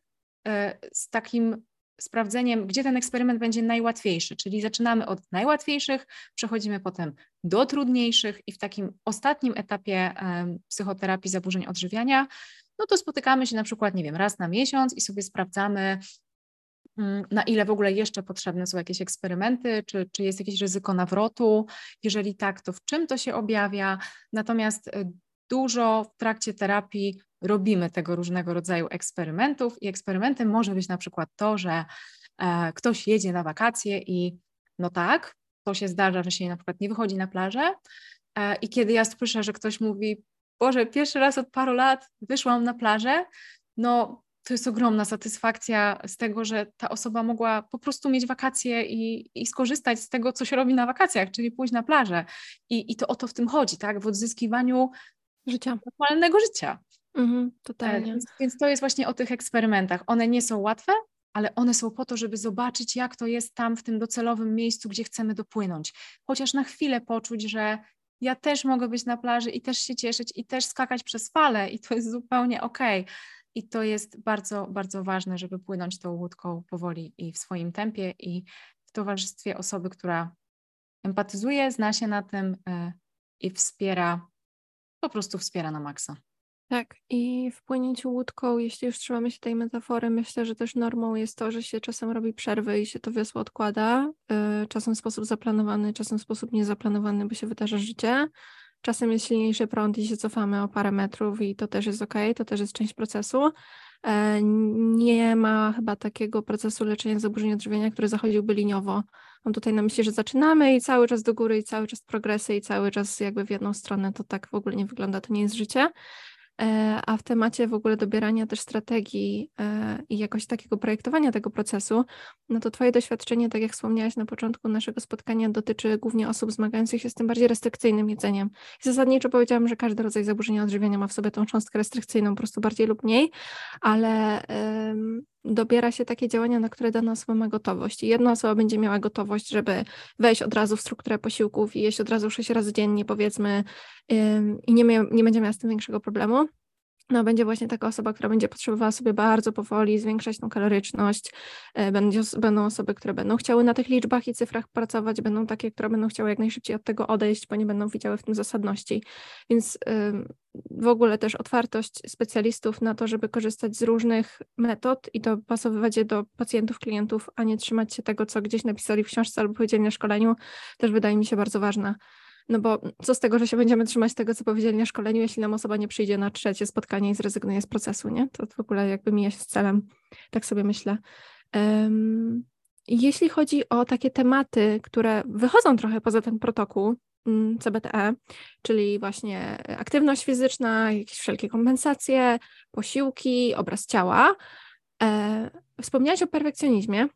e, z takim sprawdzeniem, gdzie ten eksperyment będzie najłatwiejszy, czyli zaczynamy od najłatwiejszych, przechodzimy potem do trudniejszych i w takim ostatnim etapie psychoterapii zaburzeń odżywiania, no to spotykamy się na przykład, nie wiem, raz na miesiąc i sobie sprawdzamy, mm, na ile w ogóle jeszcze potrzebne są jakieś eksperymenty, czy, czy jest jakieś ryzyko nawrotu. Jeżeli tak, to w czym to się objawia? Natomiast y, dużo w trakcie terapii robimy tego różnego rodzaju eksperymentów i eksperymentem może być na przykład to, że e, ktoś jedzie na wakacje i no tak, to się zdarza, że się na przykład nie wychodzi na plażę e, i kiedy ja słyszę, że ktoś mówi, Boże, pierwszy raz od paru lat wyszłam na plażę, no to jest ogromna satysfakcja z tego, że ta osoba mogła po prostu mieć wakacje i, i skorzystać z tego, co się robi na wakacjach, czyli pójść na plażę. I, I to o to w tym chodzi, tak? W odzyskiwaniu życia, normalnego życia. Mhm, totalnie. Więc, więc to jest właśnie o tych eksperymentach. One nie są łatwe, ale one są po to, żeby zobaczyć, jak to jest tam w tym docelowym miejscu, gdzie chcemy dopłynąć. Chociaż na chwilę poczuć, że ja też mogę być na plaży i też się cieszyć i też skakać przez fale i to jest zupełnie okej. Okay. I to jest bardzo, bardzo ważne, żeby płynąć tą łódką powoli i w swoim tempie i w towarzystwie osoby, która empatyzuje, zna się na tym e, i wspiera, po prostu wspiera na maksa. Tak, i w płynięciu łódką, jeśli już trzymamy się tej metafory, myślę, że też normą jest to, że się czasem robi przerwy i się to wiosło odkłada. Y, czasem w sposób zaplanowany, czasem w sposób niezaplanowany, bo się wydarza życie. Czasem jest silniejszy prąd i się cofamy o parę metrów i to też jest ok, to też jest część procesu. E, nie ma chyba takiego procesu leczenia zaburzeń odżywiania, który zachodziłby liniowo. Mam tutaj na myśli, że zaczynamy i cały czas do góry, i cały czas progresy, i cały czas jakby w jedną stronę. To tak w ogóle nie wygląda, to nie jest życie. E, a w temacie w ogóle dobierania też strategii e, i jakoś takiego projektowania tego procesu, no to Twoje doświadczenie, tak jak wspomniałaś na początku naszego spotkania, dotyczy głównie osób zmagających się z tym bardziej restrykcyjnym jedzeniem. I zasadniczo powiedziałam, że każdy rodzaj zaburzenia odżywiania ma w sobie tą cząstkę restrykcyjną, po prostu bardziej lub mniej, ale dobiera się takie działania, na które dana osoba ma gotowość. I jedna osoba będzie miała gotowość, żeby wejść od razu w strukturę posiłków i jeść od razu sześć razy dziennie, powiedzmy, i nie, nie będzie miała z tym większego problemu no, będzie właśnie taka osoba, która będzie potrzebowała sobie bardzo powoli zwiększać tą kaloryczność. E, będzie, będą osoby, które będą chciały na tych liczbach i cyfrach pracować, będą takie, które będą chciały jak najszybciej od tego odejść, bo nie będą widziały w tym zasadności. Więc w ogóle też otwartość specjalistów na to, żeby korzystać z różnych metod i dopasowywać je do pacjentów, klientów, a nie trzymać się tego, co gdzieś napisali w książce albo powiedzieli na szkoleniu, też wydaje mi się bardzo ważna. No bo co z tego, że się będziemy trzymać tego, co powiedzieli na szkoleniu, jeśli nam osoba nie przyjdzie na trzecie spotkanie i zrezygnuje z procesu, nie? To w ogóle jakby mija się z celem. Tak sobie myślę. Um, jeśli chodzi o takie tematy, które wychodzą trochę poza ten protokół mm, CBTE, czyli właśnie aktywność fizyczna, jakieś wszelkie kompensacje, posiłki, obraz ciała, e, wspomniałaś o perfekcjonizmie.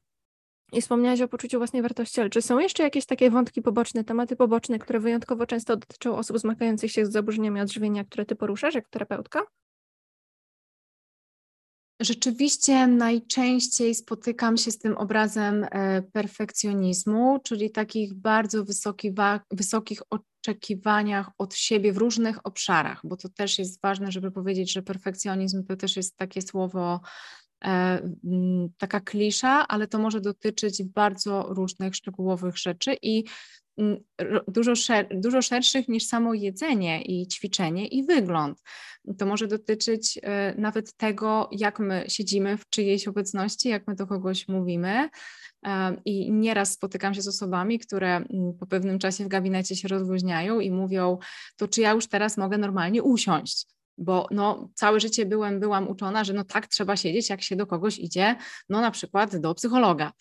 I wspomniałaś o poczuciu własnej wartości, ale czy są jeszcze jakieś takie wątki poboczne, tematy poboczne, które wyjątkowo często dotyczą osób zmagających się z zaburzeniami odżywienia, które ty poruszasz jako terapeutka? Rzeczywiście najczęściej spotykam się z tym obrazem e, perfekcjonizmu, czyli takich bardzo wysokich, wysokich oczekiwaniach od siebie w różnych obszarach, bo to też jest ważne, żeby powiedzieć, że perfekcjonizm to też jest takie słowo taka klisza, ale to może dotyczyć bardzo różnych szczegółowych rzeczy i dużo, szer dużo szerszych niż samo jedzenie i ćwiczenie i wygląd. To może dotyczyć e, nawet tego, jak my siedzimy w czyjejś obecności, jak my do kogoś mówimy. E, I nieraz spotykam się z osobami, które po pewnym czasie w gabinecie się rozluźniają i mówią, to czy ja już teraz mogę normalnie usiąść? Bo no, całe życie byłem, byłam uczona, że no tak trzeba siedzieć, jak się do kogoś idzie, no na przykład do psychologa.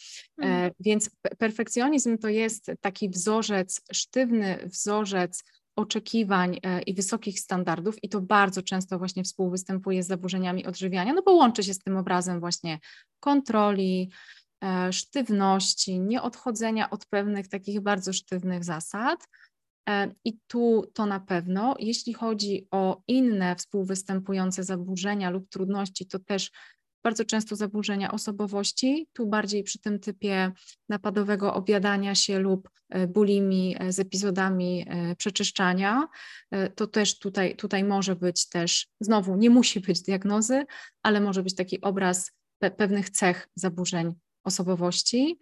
E, mhm. więc perfekcjonizm to jest taki wzorzec, sztywny wzorzec oczekiwań e, i wysokich standardów i to bardzo często właśnie współwystępuje z zaburzeniami odżywiania, no bo łączy się z tym obrazem właśnie kontroli, e, sztywności, nieodchodzenia od pewnych takich bardzo sztywnych zasad. E, I tu to na pewno. Jeśli chodzi o inne współwystępujące zaburzenia lub trudności, to też bardzo często zaburzenia osobowości, tu bardziej przy tym typie napadowego objadania się lub e, bulimi e, z epizodami przeczyszczania, to też tutaj, tutaj może być też, znowu nie musi być diagnozy, ale może być taki obraz pe pewnych cech zaburzeń osobowości.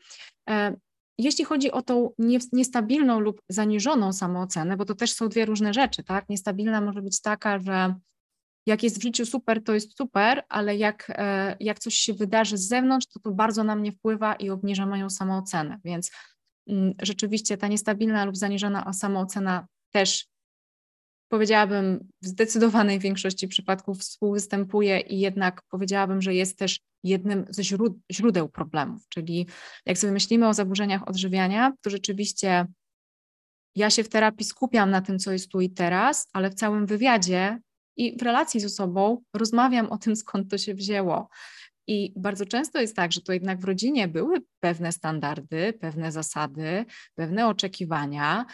Jeśli chodzi o tą niestabilną lub zaniżoną samoocenę, bo to też są dwie różne rzeczy, tak? Niestabilna może być taka, że jak jest w życiu super, to jest super, ale jak, e, jak coś się wydarzy z zewnątrz, to to bardzo na mnie wpływa i obniża moją samoocenę. Więc mm, rzeczywiście ta niestabilna lub zaniżona samoocena też powiedziałabym w zdecydowanej większości przypadków współwystępuje i jednak powiedziałabym, że jest też jednym ze źródeł problemów. Czyli jak sobie myślimy o zaburzeniach odżywiania, to rzeczywiście ja się w terapii skupiam na tym, co jest tu i teraz, ale w całym wywiadzie i w relacji z osobą rozmawiam o tym, skąd to się wzięło. I bardzo często jest tak, że to jednak w rodzinie były pewne standardy, pewne zasady, pewne oczekiwania,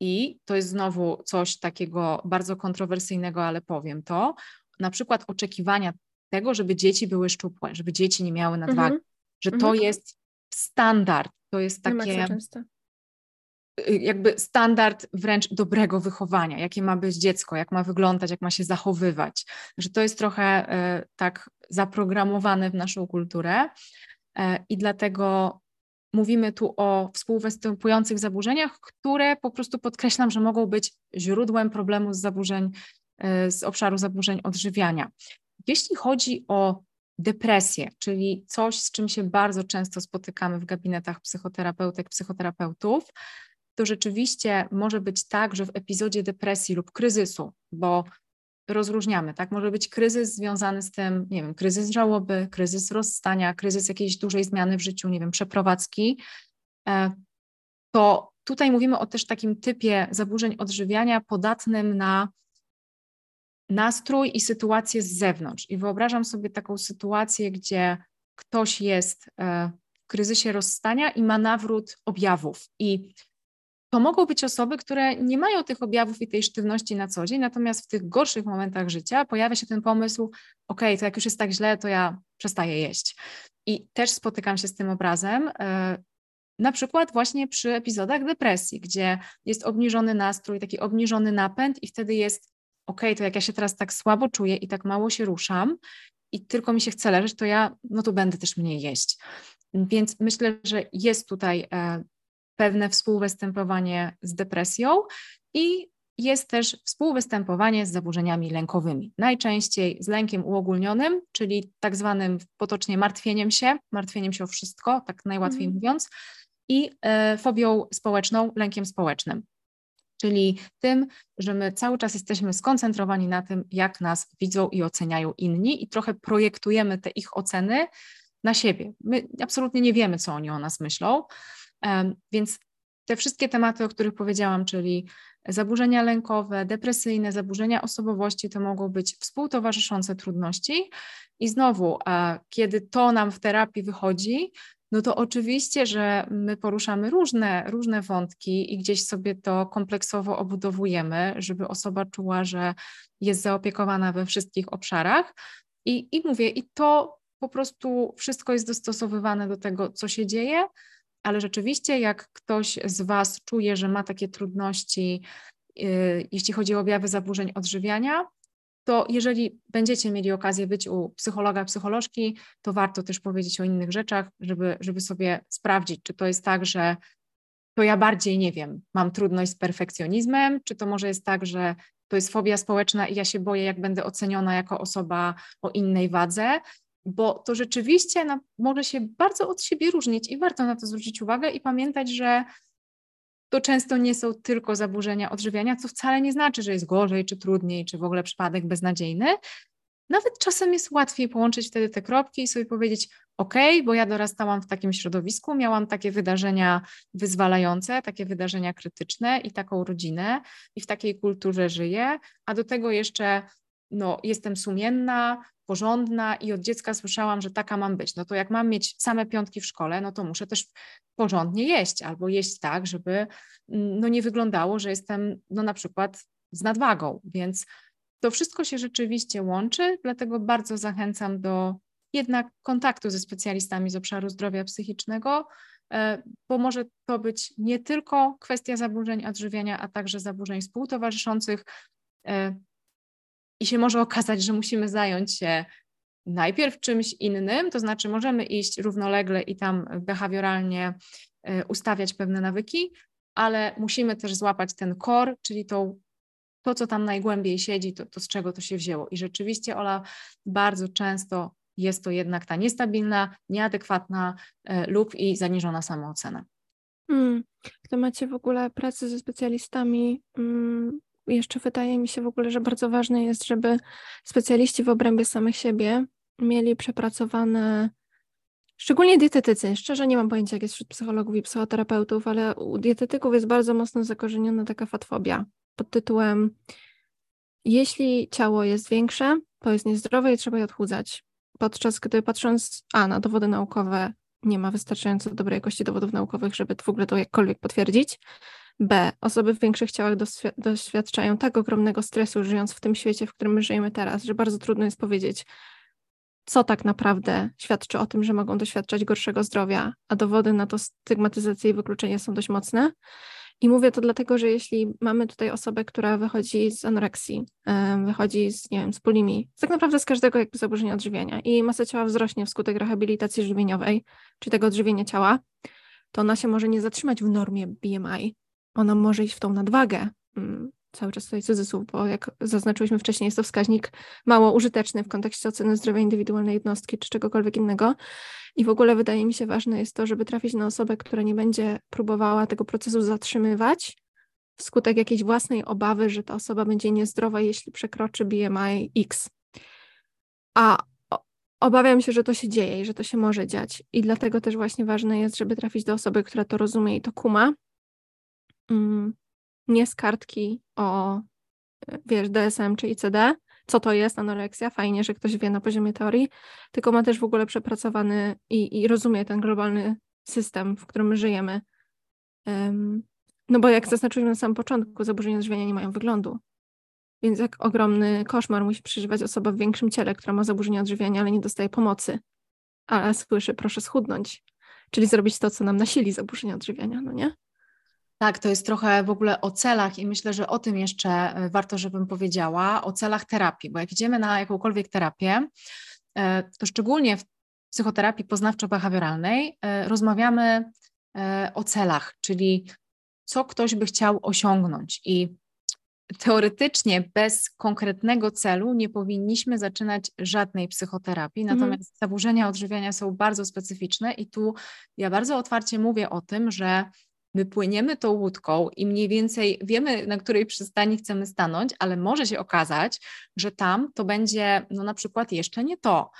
i to jest znowu coś takiego bardzo kontrowersyjnego, ale powiem to. Na przykład oczekiwania tego, żeby dzieci były szczupłe, żeby dzieci nie miały nadwagi, mm -hmm. że to mm -hmm. jest standard, to jest takie y, jakby standard wręcz dobrego wychowania, jakie ma być dziecko, jak ma wyglądać, jak ma się zachowywać, że to jest trochę y, tak zaprogramowane w naszą kulturę y, i dlatego mówimy tu o współwystępujących zaburzeniach, które po prostu podkreślam, że mogą być źródłem problemu z zaburzeń, z obszaru zaburzeń odżywiania. Jeśli chodzi o depresję, czyli coś, z czym się bardzo często spotykamy w gabinetach psychoterapeutek, psychoterapeutów, to rzeczywiście może być tak, że w epizodzie depresji lub kryzysu, bo rozróżniamy, tak? Może być kryzys związany z tym, nie wiem, kryzys żałoby, kryzys rozstania, kryzys jakiejś dużej zmiany w życiu, nie wiem, przeprowadzki. E, to tutaj mówimy o też takim typie zaburzeń odżywiania podatnym na nastrój i sytuację z zewnątrz. I wyobrażam sobie taką sytuację, gdzie ktoś jest e, w kryzysie rozstania i ma nawrót objawów. I to mogą być osoby, które nie mają tych objawów i tej sztywności na co dzień, natomiast w tych gorszych momentach życia pojawia się ten pomysł, ok, to jak już jest tak źle, to ja przestaję jeść. I też spotykam się z tym obrazem, e, na przykład właśnie przy epizodach depresji, gdzie jest obniżony nastrój, taki obniżony napęd i wtedy jest, ok, to jak ja się teraz tak słabo czuję i tak mało się ruszam i tylko mi się chce leżeć, to ja, no to będę też mniej jeść. Więc myślę, że jest tutaj e, pewne współwystępowanie z depresją i jest też współwystępowanie z zaburzeniami lękowymi. Najczęściej z lękiem uogólnionym, czyli tak zwanym potocznie martwieniem się, martwieniem się o wszystko, tak najłatwiej mm. mówiąc, i e, fobią społeczną, lękiem społecznym. Czyli tym, że my cały czas jesteśmy skoncentrowani na tym, jak nas widzą i oceniają inni, i trochę projektujemy te ich oceny na siebie. My absolutnie nie wiemy, co oni o nas myślą, więc te wszystkie tematy, o których powiedziałam, czyli zaburzenia lękowe, depresyjne, zaburzenia osobowości, to mogą być współtowarzyszące trudności. I znowu, kiedy to nam w terapii wychodzi, no to oczywiście, że my poruszamy różne, różne wątki i gdzieś sobie to kompleksowo obudowujemy, żeby osoba czuła, że jest zaopiekowana we wszystkich obszarach. I, I mówię, i to po prostu wszystko jest dostosowywane do tego, co się dzieje, ale rzeczywiście, jak ktoś z Was czuje, że ma takie trudności, yy, jeśli chodzi o objawy zaburzeń odżywiania, to jeżeli będziecie mieli okazję być u psychologa, psycholożki, to warto też powiedzieć o innych rzeczach, żeby, żeby sobie sprawdzić, czy to jest tak, że to ja bardziej nie wiem, mam trudność z perfekcjonizmem, czy to może jest tak, że to jest fobia społeczna i ja się boję, jak będę oceniona jako osoba o innej wadze, bo to rzeczywiście na, może się bardzo od siebie różnić i warto na to zwrócić uwagę i pamiętać, że to często nie są tylko zaburzenia odżywiania, co wcale nie znaczy, że jest gorzej, czy trudniej, czy w ogóle przypadek beznadziejny. Nawet czasem jest łatwiej połączyć wtedy te kropki i sobie powiedzieć: OK, bo ja dorastałam w takim środowisku, miałam takie wydarzenia wyzwalające, takie wydarzenia krytyczne i taką rodzinę, i w takiej kulturze żyję, a do tego jeszcze no, jestem sumienna, porządna i od dziecka słyszałam, że taka mam być. No to jak mam mieć same piątki w szkole, no to muszę też porządnie jeść albo jeść tak, żeby mm, no nie wyglądało, że jestem no na przykład z nadwagą. Więc to wszystko się rzeczywiście łączy, dlatego bardzo zachęcam do jednak kontaktu ze specjalistami z obszaru zdrowia psychicznego, e, bo może to być nie tylko kwestia zaburzeń odżywiania, a także zaburzeń współtowarzyszących e, i się może okazać, że musimy zająć się najpierw czymś innym, to znaczy możemy iść równolegle i tam behawioralnie e, ustawiać pewne nawyki, ale musimy też złapać ten core, czyli tą, to, co tam najgłębiej siedzi, to, to z czego to się wzięło. I rzeczywiście, Ola, bardzo często jest to jednak ta niestabilna, nieadekwatna e, lub i zaniżona samoocena. Hmm. W temacie w ogóle pracy ze specjalistami hmm, jeszcze wydaje mi się w ogóle, że bardzo ważne jest, żeby specjaliści w obrębie samych siebie mieli przepracowane, szczególnie dietetycy. Szczerze nie mam pojęcia, jak jest wśród psychologów i psychoterapeutów, ale u dietetyków jest bardzo mocno zakorzeniona taka fatfobia pod tytułem jeśli ciało jest większe, to jest niezdrowe i trzeba je odchudzać. Podczas gdy patrząc a na dowody naukowe, nie ma wystarczająco dobrej jakości dowodów naukowych, żeby w ogóle to jakkolwiek potwierdzić. B. Osoby w większych ciałach doświadczają tak ogromnego stresu, żyjąc w tym świecie, w którym my żyjemy teraz, że bardzo trudno jest powiedzieć, co tak naprawdę świadczy o tym, że mogą doświadczać gorszego zdrowia, a dowody na to stygmatyzację i wykluczenie są dość mocne. I mówię to dlatego, że jeśli mamy tutaj osobę, która wychodzi z anoreksji, wychodzi z, nie wiem, z bulimii, tak naprawdę z każdego jakby zaburzenia odżywiania i masa ciała wzrośnie wskutek rehabilitacji żywieniowej, czy tego odżywienia ciała, to ona się może nie zatrzymać w normie BMI, ona może iść w tą nadwagę. Mm, cały czas tutaj cudzysłów, bo jak zaznaczyłyśmy wcześniej, jest to wskaźnik mało użyteczny w kontekście oceny zdrowia indywidualnej jednostki czy czegokolwiek innego. I w ogóle wydaje mi się ważne jest to, żeby trafić na osobę, która nie będzie próbowała tego procesu zatrzymywać wskutek jakiejś własnej obawy, że ta osoba będzie niezdrowa, jeśli przekroczy BMI X. A obawiam się, że to się dzieje i że to się może dziać. I dlatego też właśnie ważne jest, żeby trafić do osoby, która to rozumie i to kuma, nie z kartki o, wiesz, DSM czy ICD, co to jest anoreksja, fajnie, że ktoś wie na poziomie teorii, tylko ma też w ogóle przepracowany i, i rozumie ten globalny system, w którym żyjemy. Um, no bo jak zaznaczyliśmy na samym początku, zaburzenia odżywiania nie mają wyglądu. Więc jak ogromny koszmar musi przeżywać osoba w większym ciele, która ma zaburzenia odżywiania, ale nie dostaje pomocy, ale słyszy, proszę schudnąć, czyli zrobić to, co nam nasili zaburzenia odżywiania, no nie? Tak, to jest trochę w ogóle o celach i myślę, że o tym jeszcze e, warto, żebym powiedziała, o celach terapii, bo jak idziemy na jakąkolwiek terapię, e, to szczególnie w psychoterapii poznawczo-behawioralnej e, rozmawiamy o celach, czyli co ktoś by chciał osiągnąć i teoretycznie bez konkretnego celu nie powinniśmy zaczynać żadnej psychoterapii, mhm. natomiast zaburzenia odżywiania są bardzo specyficzne i tu ja bardzo otwarcie mówię o tym, że my płyniemy tą łódką i mniej więcej wiemy, na której przystani chcemy stanąć, ale może się okazać, że tam to będzie no na przykład jeszcze nie to.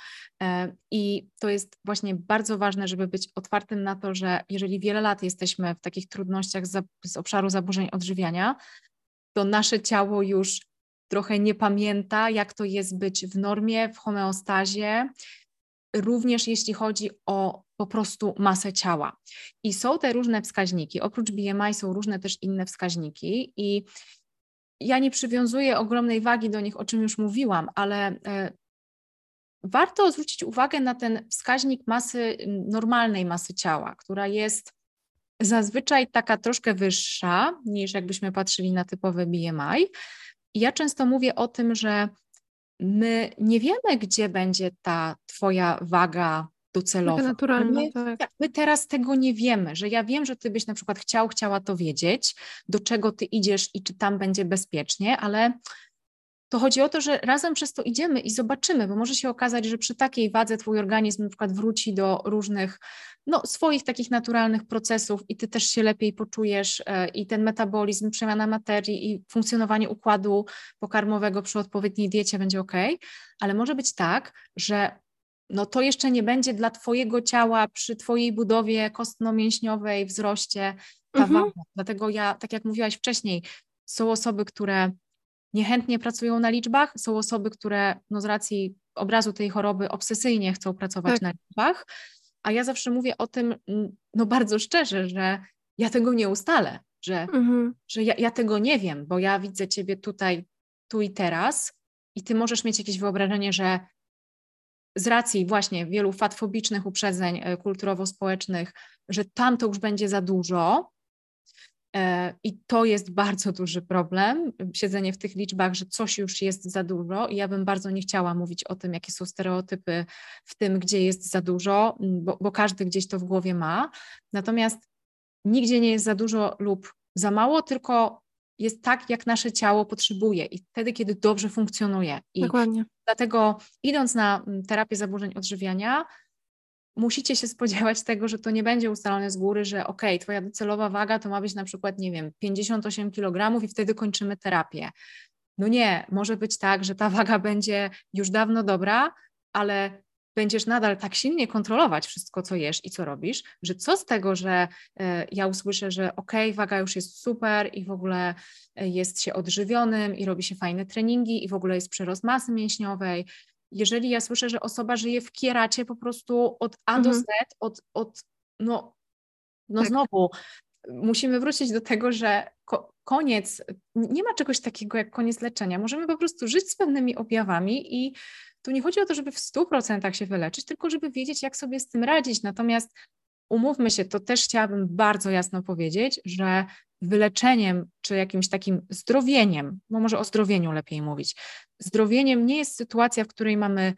E, I to jest właśnie bardzo ważne, żeby być otwartym na to, że jeżeli wiele lat jesteśmy w takich trudnościach z, z obszaru zaburzeń odżywiania, to nasze ciało już trochę nie pamięta, jak to jest być w normie, w homeostazie, również jeśli chodzi o po prostu masę ciała. I są te różne wskaźniki. Oprócz BMI są różne też inne wskaźniki i ja nie przywiązuję ogromnej wagi do nich, o czym już mówiłam, ale e, warto zwrócić uwagę na ten wskaźnik masy, normalnej masy ciała, która jest zazwyczaj taka troszkę wyższa niż jakbyśmy patrzyli na typowe BMI. I ja często mówię o tym, że my nie wiemy, gdzie będzie ta Twoja waga Naturalna, my, tak. my teraz tego nie wiemy, że ja wiem, że Ty byś na przykład chciał, chciała to wiedzieć, do czego Ty idziesz i czy tam będzie bezpiecznie, ale to chodzi o to, że razem przez to idziemy i zobaczymy, bo może się okazać, że przy takiej wadze twój organizm na przykład wróci do różnych no, swoich takich naturalnych procesów i ty też się lepiej poczujesz e, i ten metabolizm, przemiana materii i funkcjonowanie układu pokarmowego przy odpowiedniej diecie będzie ok, ale może być tak, że no to jeszcze nie będzie dla twojego ciała przy twojej budowie kostno-mięśniowej, wzroście ta mhm. waga. Dlatego ja, tak jak mówiłaś wcześniej, są osoby, które niechętnie pracują na liczbach, są osoby, które no z racji obrazu tej choroby obsesyjnie chcą pracować tak. na liczbach, a ja zawsze mówię o tym no bardzo szczerze, że ja tego nie ustalę, że, mhm. że ja, ja tego nie wiem, bo ja widzę ciebie tutaj, tu i teraz i ty możesz mieć jakieś wyobrażenie, że z racji właśnie wielu fatfobicznych uprzedzeń e, kulturowo-społecznych, że tam to już będzie za dużo, E, I to jest bardzo duży problem, siedzenie w tych liczbach, że coś już jest za dużo. I ja bym bardzo nie chciała mówić o tym, jakie są stereotypy w tym, gdzie jest za dużo, bo, bo każdy gdzieś to w głowie ma. Natomiast nigdzie nie jest za dużo lub za mało, tylko jest tak, jak nasze ciało potrzebuje i wtedy, kiedy dobrze funkcjonuje. I Dokładnie. Dlatego idąc na terapię zaburzeń odżywiania, musicie się spodziewać tego, że to nie będzie ustalone z góry, że ok, twoja docelowa waga to ma być na przykład, nie wiem, 58 kg i wtedy kończymy terapię. No nie, może być tak, że ta waga będzie już dawno dobra, ale będziesz nadal tak silnie kontrolować wszystko, co jesz i co robisz, że co z tego, że y, ja usłyszę, że ok, waga już jest super i w ogóle e, jest się odżywionym i robi się fajne treningi i w ogóle jest przyrost masy mięśniowej jeżeli ja słyszę, że osoba żyje w kieracie po prostu od A mhm. do Z, od, od no, no tak. znowu musimy wrócić do tego, że ko koniec, nie ma czegoś takiego jak koniec leczenia. Możemy po prostu żyć z pewnymi objawami i tu nie chodzi o to, żeby w 100% się wyleczyć, tylko żeby wiedzieć, jak sobie z tym radzić. Natomiast umówmy się, to też chciałabym bardzo jasno powiedzieć, że wyleczeniem czy jakimś takim zdrowieniem, no może o zdrowieniu lepiej mówić. Zdrowieniem nie jest sytuacja, w której mamy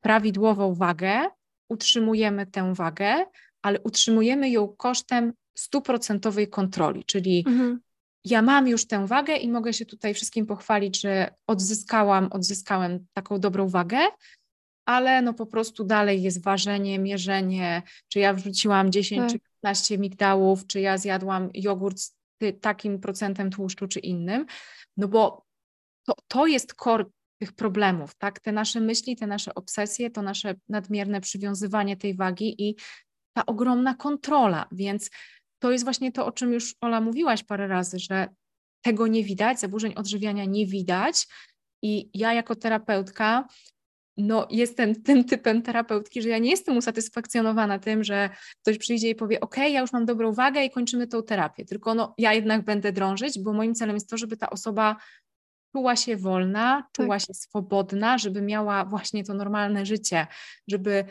prawidłową wagę, utrzymujemy tę wagę, ale utrzymujemy ją kosztem stuprocentowej kontroli, czyli mhm. Ja mam już tę wagę i mogę się tutaj wszystkim pochwalić, że odzyskałam, odzyskałem taką dobrą wagę, ale no po prostu dalej jest ważenie, mierzenie, czy ja wrzuciłam 10 tak. czy 15 migdałów, czy ja zjadłam jogurt z takim procentem tłuszczu czy innym, no bo to, to jest core tych problemów, tak? Te nasze myśli, te nasze obsesje, to nasze nadmierne przywiązywanie tej wagi i ta ogromna kontrola, więc to jest właśnie to, o czym już Ola mówiłaś parę razy, że tego nie widać, zaburzeń odżywiania nie widać, I ja jako terapeutka no, jestem *laughs* tym typem terapeutki, że ja nie jestem usatysfakcjonowana tym, że ktoś przyjdzie i powie: OK, ja już mam dobrą wagę i kończymy tą terapię. Tylko no, ja jednak będę drążyć, bo moim celem jest to, żeby ta osoba czuła się wolna, czuła tak. się swobodna, żeby miała właśnie to normalne życie, żeby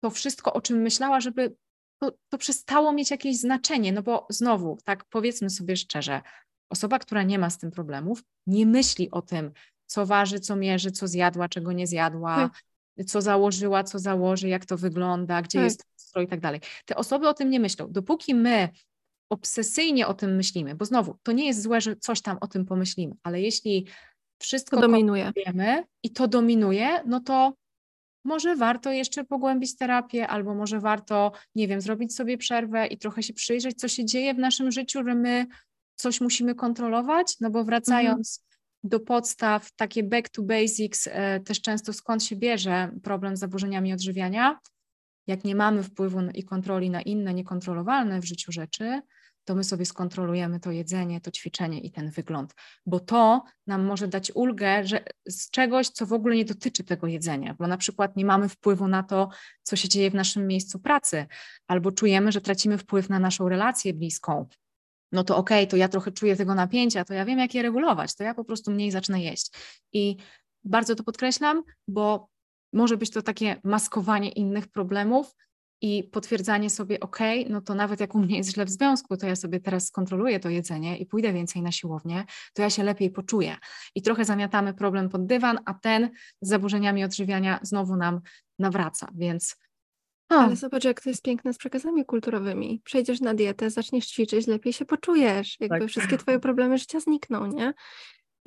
to wszystko, o czym myślała, żeby to, to przestało mieć jakieś znaczenie. No bo znowu, tak powiedzmy sobie szczerze, osoba, która nie ma z tym problemów, nie myśli o tym, co waży, co mierzy, co zjadła, czego nie zjadła, tak. co założyła, co założy, jak to wygląda, gdzie tak. jest stroj i tak dalej. Te osoby o tym nie myślą. Dopóki my obsesyjnie o tym myślimy, bo znowu, to nie jest złe, że coś tam o tym pomyślimy, ale jeśli wszystko to dominuje i to dominuje, no to może warto jeszcze pogłębić terapię, albo może warto, nie wiem, zrobić sobie przerwę i trochę się przyjrzeć, co się dzieje w naszym życiu, że my coś musimy kontrolować, no bo wracając do podstaw, takie back to basics, e, też często skąd się bierze problem z zaburzeniami odżywiania. Jak nie mamy wpływu i kontroli na inne niekontrolowalne w życiu rzeczy, to my sobie skontrolujemy to jedzenie, to ćwiczenie i ten wygląd, bo to nam może dać ulgę że z czegoś, co w ogóle nie dotyczy tego jedzenia, bo na przykład nie mamy wpływu na to, co się dzieje w naszym miejscu pracy, albo czujemy, że tracimy wpływ na naszą relację bliską, no to okej, okay, to ja trochę czuję tego napięcia, to ja wiem, jak je regulować, to ja po prostu mniej zacznę jeść. I bardzo to podkreślam, bo może być to takie maskowanie innych problemów i potwierdzanie sobie, ok, no to nawet jak u mnie jest źle w związku, to ja sobie teraz skontroluję to jedzenie i pójdę więcej na siłownię, to ja się lepiej poczuję. I trochę zamiatamy problem pod dywan, a ten z zaburzeniami odżywiania znowu nam nawraca, więc ale zobacz, jak to jest piękne z przekazami kulturowymi. Przejdziesz na dietę, zaczniesz ćwiczyć, lepiej się poczujesz. Jakby tak. wszystkie twoje problemy życia znikną, nie?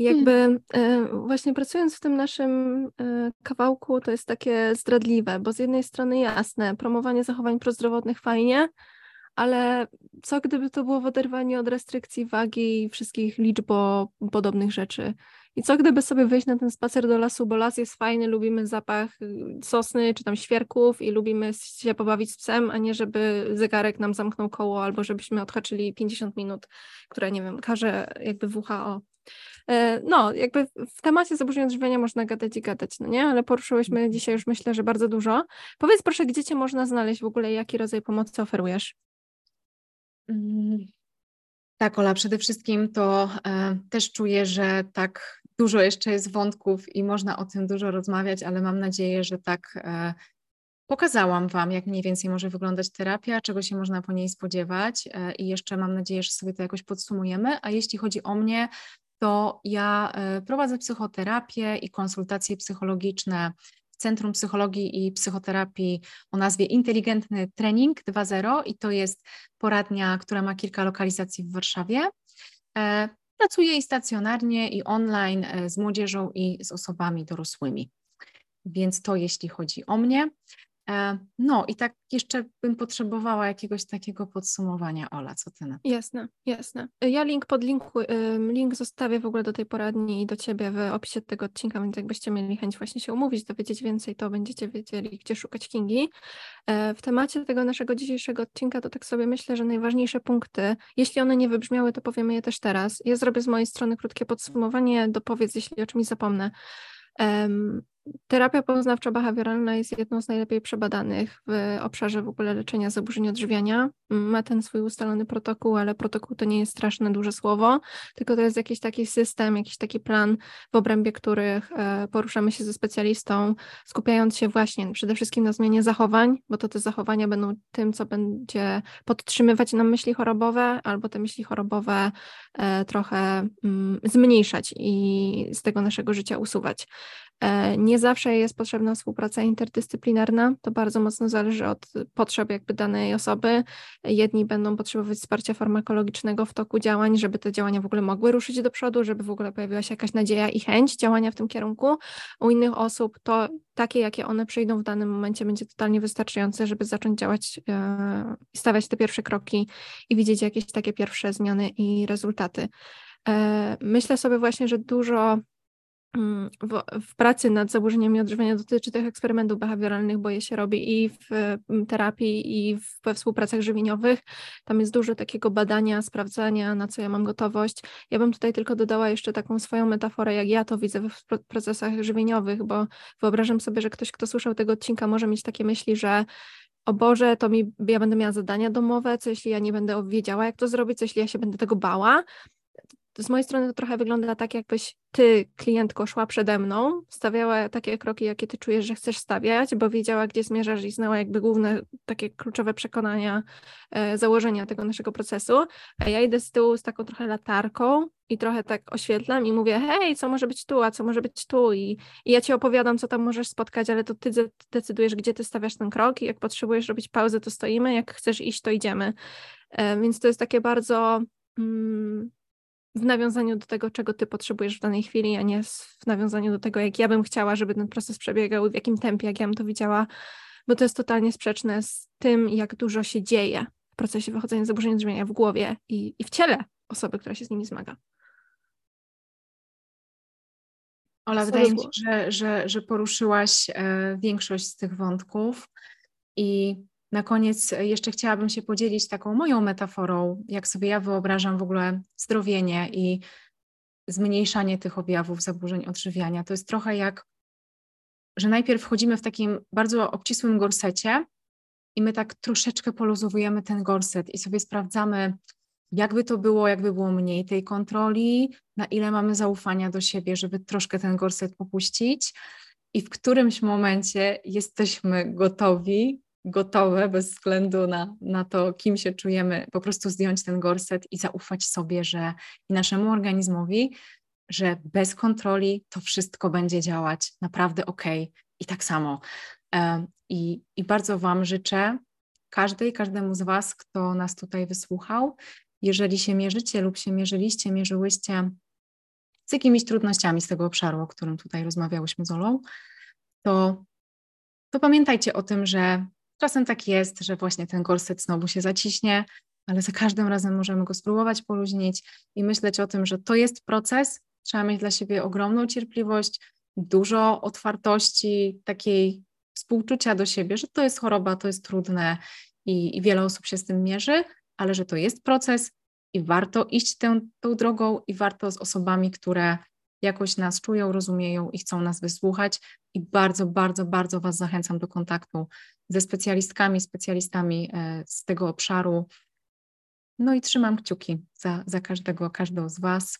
I jakby hmm. e, właśnie pracując w tym naszym e, kawałku, to jest takie zdradliwe, bo z jednej strony jasne, promowanie zachowań prozdrowotnych fajnie, ale co gdyby to było w oderwaniu od restrykcji wagi i wszystkich liczbopodobnych rzeczy? I co gdyby sobie wyjść na ten spacer do lasu, bo las jest fajny, lubimy zapach y, sosny czy tam świerków i lubimy się pobawić z psem, a nie żeby zegarek nam zamknął koło albo żebyśmy odhaczyli 50 minut, które nie wiem, każe jakby WHO. E, no, jakby w temacie zaburzeń odżywiania można gadać i gadać, no nie? Ale poruszyłyśmy mhm. dzisiaj już myślę, że bardzo dużo. Powiedz proszę, gdzie cię można znaleźć w ogóle, jaki rodzaj pomocy oferujesz? Mm, tak, Ola, przede wszystkim to e, też czuję, że tak dużo jeszcze jest wątków i można o tym dużo rozmawiać, ale mam nadzieję, że tak e, pokazałam Wam, jak mniej więcej może wyglądać terapia, czego się można po niej spodziewać e, i jeszcze mam nadzieję, że sobie to jakoś podsumujemy. A jeśli chodzi o mnie, to ja e, prowadzę psychoterapię i konsultacje psychologiczne Centrum Psychologii i Psychoterapii o nazwie Inteligentny Trening 2.0 i to jest poradnia, która ma kilka lokalizacji w Warszawie. E, pracuję i stacjonarnie, i online e, z młodzieżą i z osobami dorosłymi. Więc to jeśli chodzi o mnie. E, no i tak jeszcze bym potrzebowała jakiegoś takiego podsumowania, Ola, co ty na to? Jasne, jasne. Ja link pod linku, link zostawię w ogóle do tej poradni i do ciebie w opisie tego odcinka, więc jakbyście mieli chęć właśnie się umówić, dowiedzieć więcej, to będziecie wiedzieli, gdzie szukać Kingi. E, w temacie tego naszego dzisiejszego odcinka to tak sobie myślę, że najważniejsze punkty, jeśli one nie wybrzmiały, to powiemy je też teraz. Ja zrobię z mojej strony krótkie podsumowanie, dopowiedz, jeśli o czymś zapomnę. Terapia poznawczo-behawioralna jest jedną z najlepiej przebadanych w obszarze w ogóle leczenia zaburzeń odżywiania. Ma ten swój ustalony protokół, ale protokół to nie jest straszne duże słowo, tylko to jest jakiś taki system, jakiś taki plan, w obrębie których e, poruszamy się ze specjalistą, skupiając się właśnie przede wszystkim na zmianie zachowań, bo to te zachowania będą tym, co będzie podtrzymywać nam myśli chorobowe, albo te myśli chorobowe e, trochę mm, zmniejszać i z tego naszego życia usuwać. E, nie zawsze jest potrzebna współpraca interdyscyplinarna. To bardzo mocno zależy od potrzeb jakby danej osoby. Jedni będą potrzebować wsparcia farmakologicznego w toku działań, żeby te działania w ogóle mogły ruszyć do przodu, żeby w ogóle pojawiła się jakaś nadzieja i chęć działania w tym kierunku. U innych osób to takie, jakie one przyjdą w danym momencie, będzie totalnie wystarczające, żeby zacząć działać e, i stawiać te pierwsze kroki i widzieć jakieś takie pierwsze zmiany i rezultaty. E, myślę sobie właśnie, że dużo w, w, pracy nad zaburzeniami odżywiania dotyczy tych eksperymentów behawioralnych, bo je się robi i w mm, terapii, i w, we współpracach żywieniowych. Tam jest dużo takiego badania, sprawdzania, na co ja mam gotowość. Ja bym tutaj tylko dodała jeszcze taką swoją metaforę, jak ja to widzę w procesach żywieniowych, bo wyobrażam sobie, że ktoś, kto słyszał tego odcinka, może mieć takie myśli, że o Boże, to mi, ja będę miała zadania domowe, co jeśli ja nie będę wiedziała, jak to zrobić, co jeśli ja się będę tego bała z mojej strony to trochę wygląda tak, jakbyś ty, klientko, szła przede mną, stawiała takie kroki, jakie ty czujesz, że chcesz stawiać, bo wiedziała, gdzie zmierzasz i znała jakby główne takie kluczowe przekonania, e, założenia tego naszego procesu, a ja idę z tyłu z taką trochę latarką i trochę tak oświetlam i mówię, hej, co może być tu, a co może być tu i, i ja ci opowiadam, co tam możesz spotkać, ale to ty decydujesz, gdzie ty stawiasz ten krok i jak potrzebujesz robić pauzę, to stoimy, jak chcesz iść, to idziemy. E, więc to jest takie bardzo... Mm, w nawiązaniu do tego, czego ty potrzebujesz w danej chwili, a nie w nawiązaniu do tego, jak ja bym chciała, żeby ten proces przebiegał, w jakim tempie, jak ja bym to widziała, bo to jest totalnie sprzeczne z tym, jak dużo się dzieje w procesie wychodzenia z zaburzeń odżywiania w głowie i, i w ciele osoby, która się z nimi zmaga. Ola, wydaje mi się, że, że, że poruszyłaś e, większość z tych wątków i na koniec jeszcze chciałabym się podzielić taką moją metaforą, jak sobie ja wyobrażam w ogóle zdrowienie i zmniejszanie tych objawów zaburzeń odżywiania. To jest trochę jak, że najpierw wchodzimy w takim bardzo obcisłym gorsecie i my tak troszeczkę poluzowujemy ten gorset i sobie sprawdzamy, jakby to było, jakby było mniej tej kontroli, na ile mamy zaufania do siebie, żeby troszkę ten gorset popuścić. I w którymś momencie jesteśmy gotowi gotowe, bez względu na, na to, kim się czujemy, po prostu zdjąć ten gorset i zaufać sobie, że i naszemu organizmowi, że bez kontroli to wszystko będzie działać naprawdę ok. I tak samo. I, I bardzo Wam życzę, każdej, każdemu z Was, kto nas tutaj wysłuchał, jeżeli się mierzycie lub się mierzyliście, mierzyłyście z jakimiś trudnościami z tego obszaru, o którym tutaj rozmawiałyśmy z Olą, to, to pamiętajcie o tym, że Czasem tak jest, że właśnie ten gorset znowu się zaciśnie, ale za każdym razem możemy go spróbować poluźnić i myśleć o tym, że to jest proces. Trzeba mieć dla siebie ogromną cierpliwość, dużo otwartości, takiej współczucia do siebie, że to jest choroba, to jest trudne i, i wiele osób się z tym mierzy, ale że to jest proces i warto iść tę, tą drogą i warto z osobami, które jakoś nas czują, rozumieją i chcą nas wysłuchać. I bardzo, bardzo, bardzo Was zachęcam do kontaktu ze specjalistkami, specjalistami e, z tego obszaru. No i trzymam kciuki za, za każdego, każdą z Was.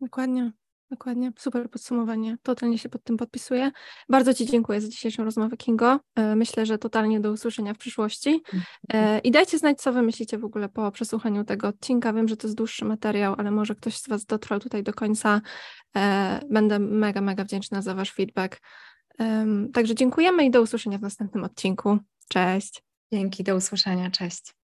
Dokładnie. Dokładnie, super podsumowanie. Totalnie się pod tym podpisuję. Bardzo Ci dziękuję za dzisiejszą rozmowę, Kingo. E, myślę, że totalnie do usłyszenia w przyszłości. E, I dajcie znać, co Wy myślicie w ogóle po przesłuchaniu tego odcinka. Wiem, że to jest dłuższy materiał, ale może ktoś z Was dotrwał tutaj do końca. E, będę mega, mega wdzięczna za Wasz feedback. Także dziękujemy i do usłyszenia w następnym odcinku. Cześć. Dzięki, do usłyszenia. Cześć.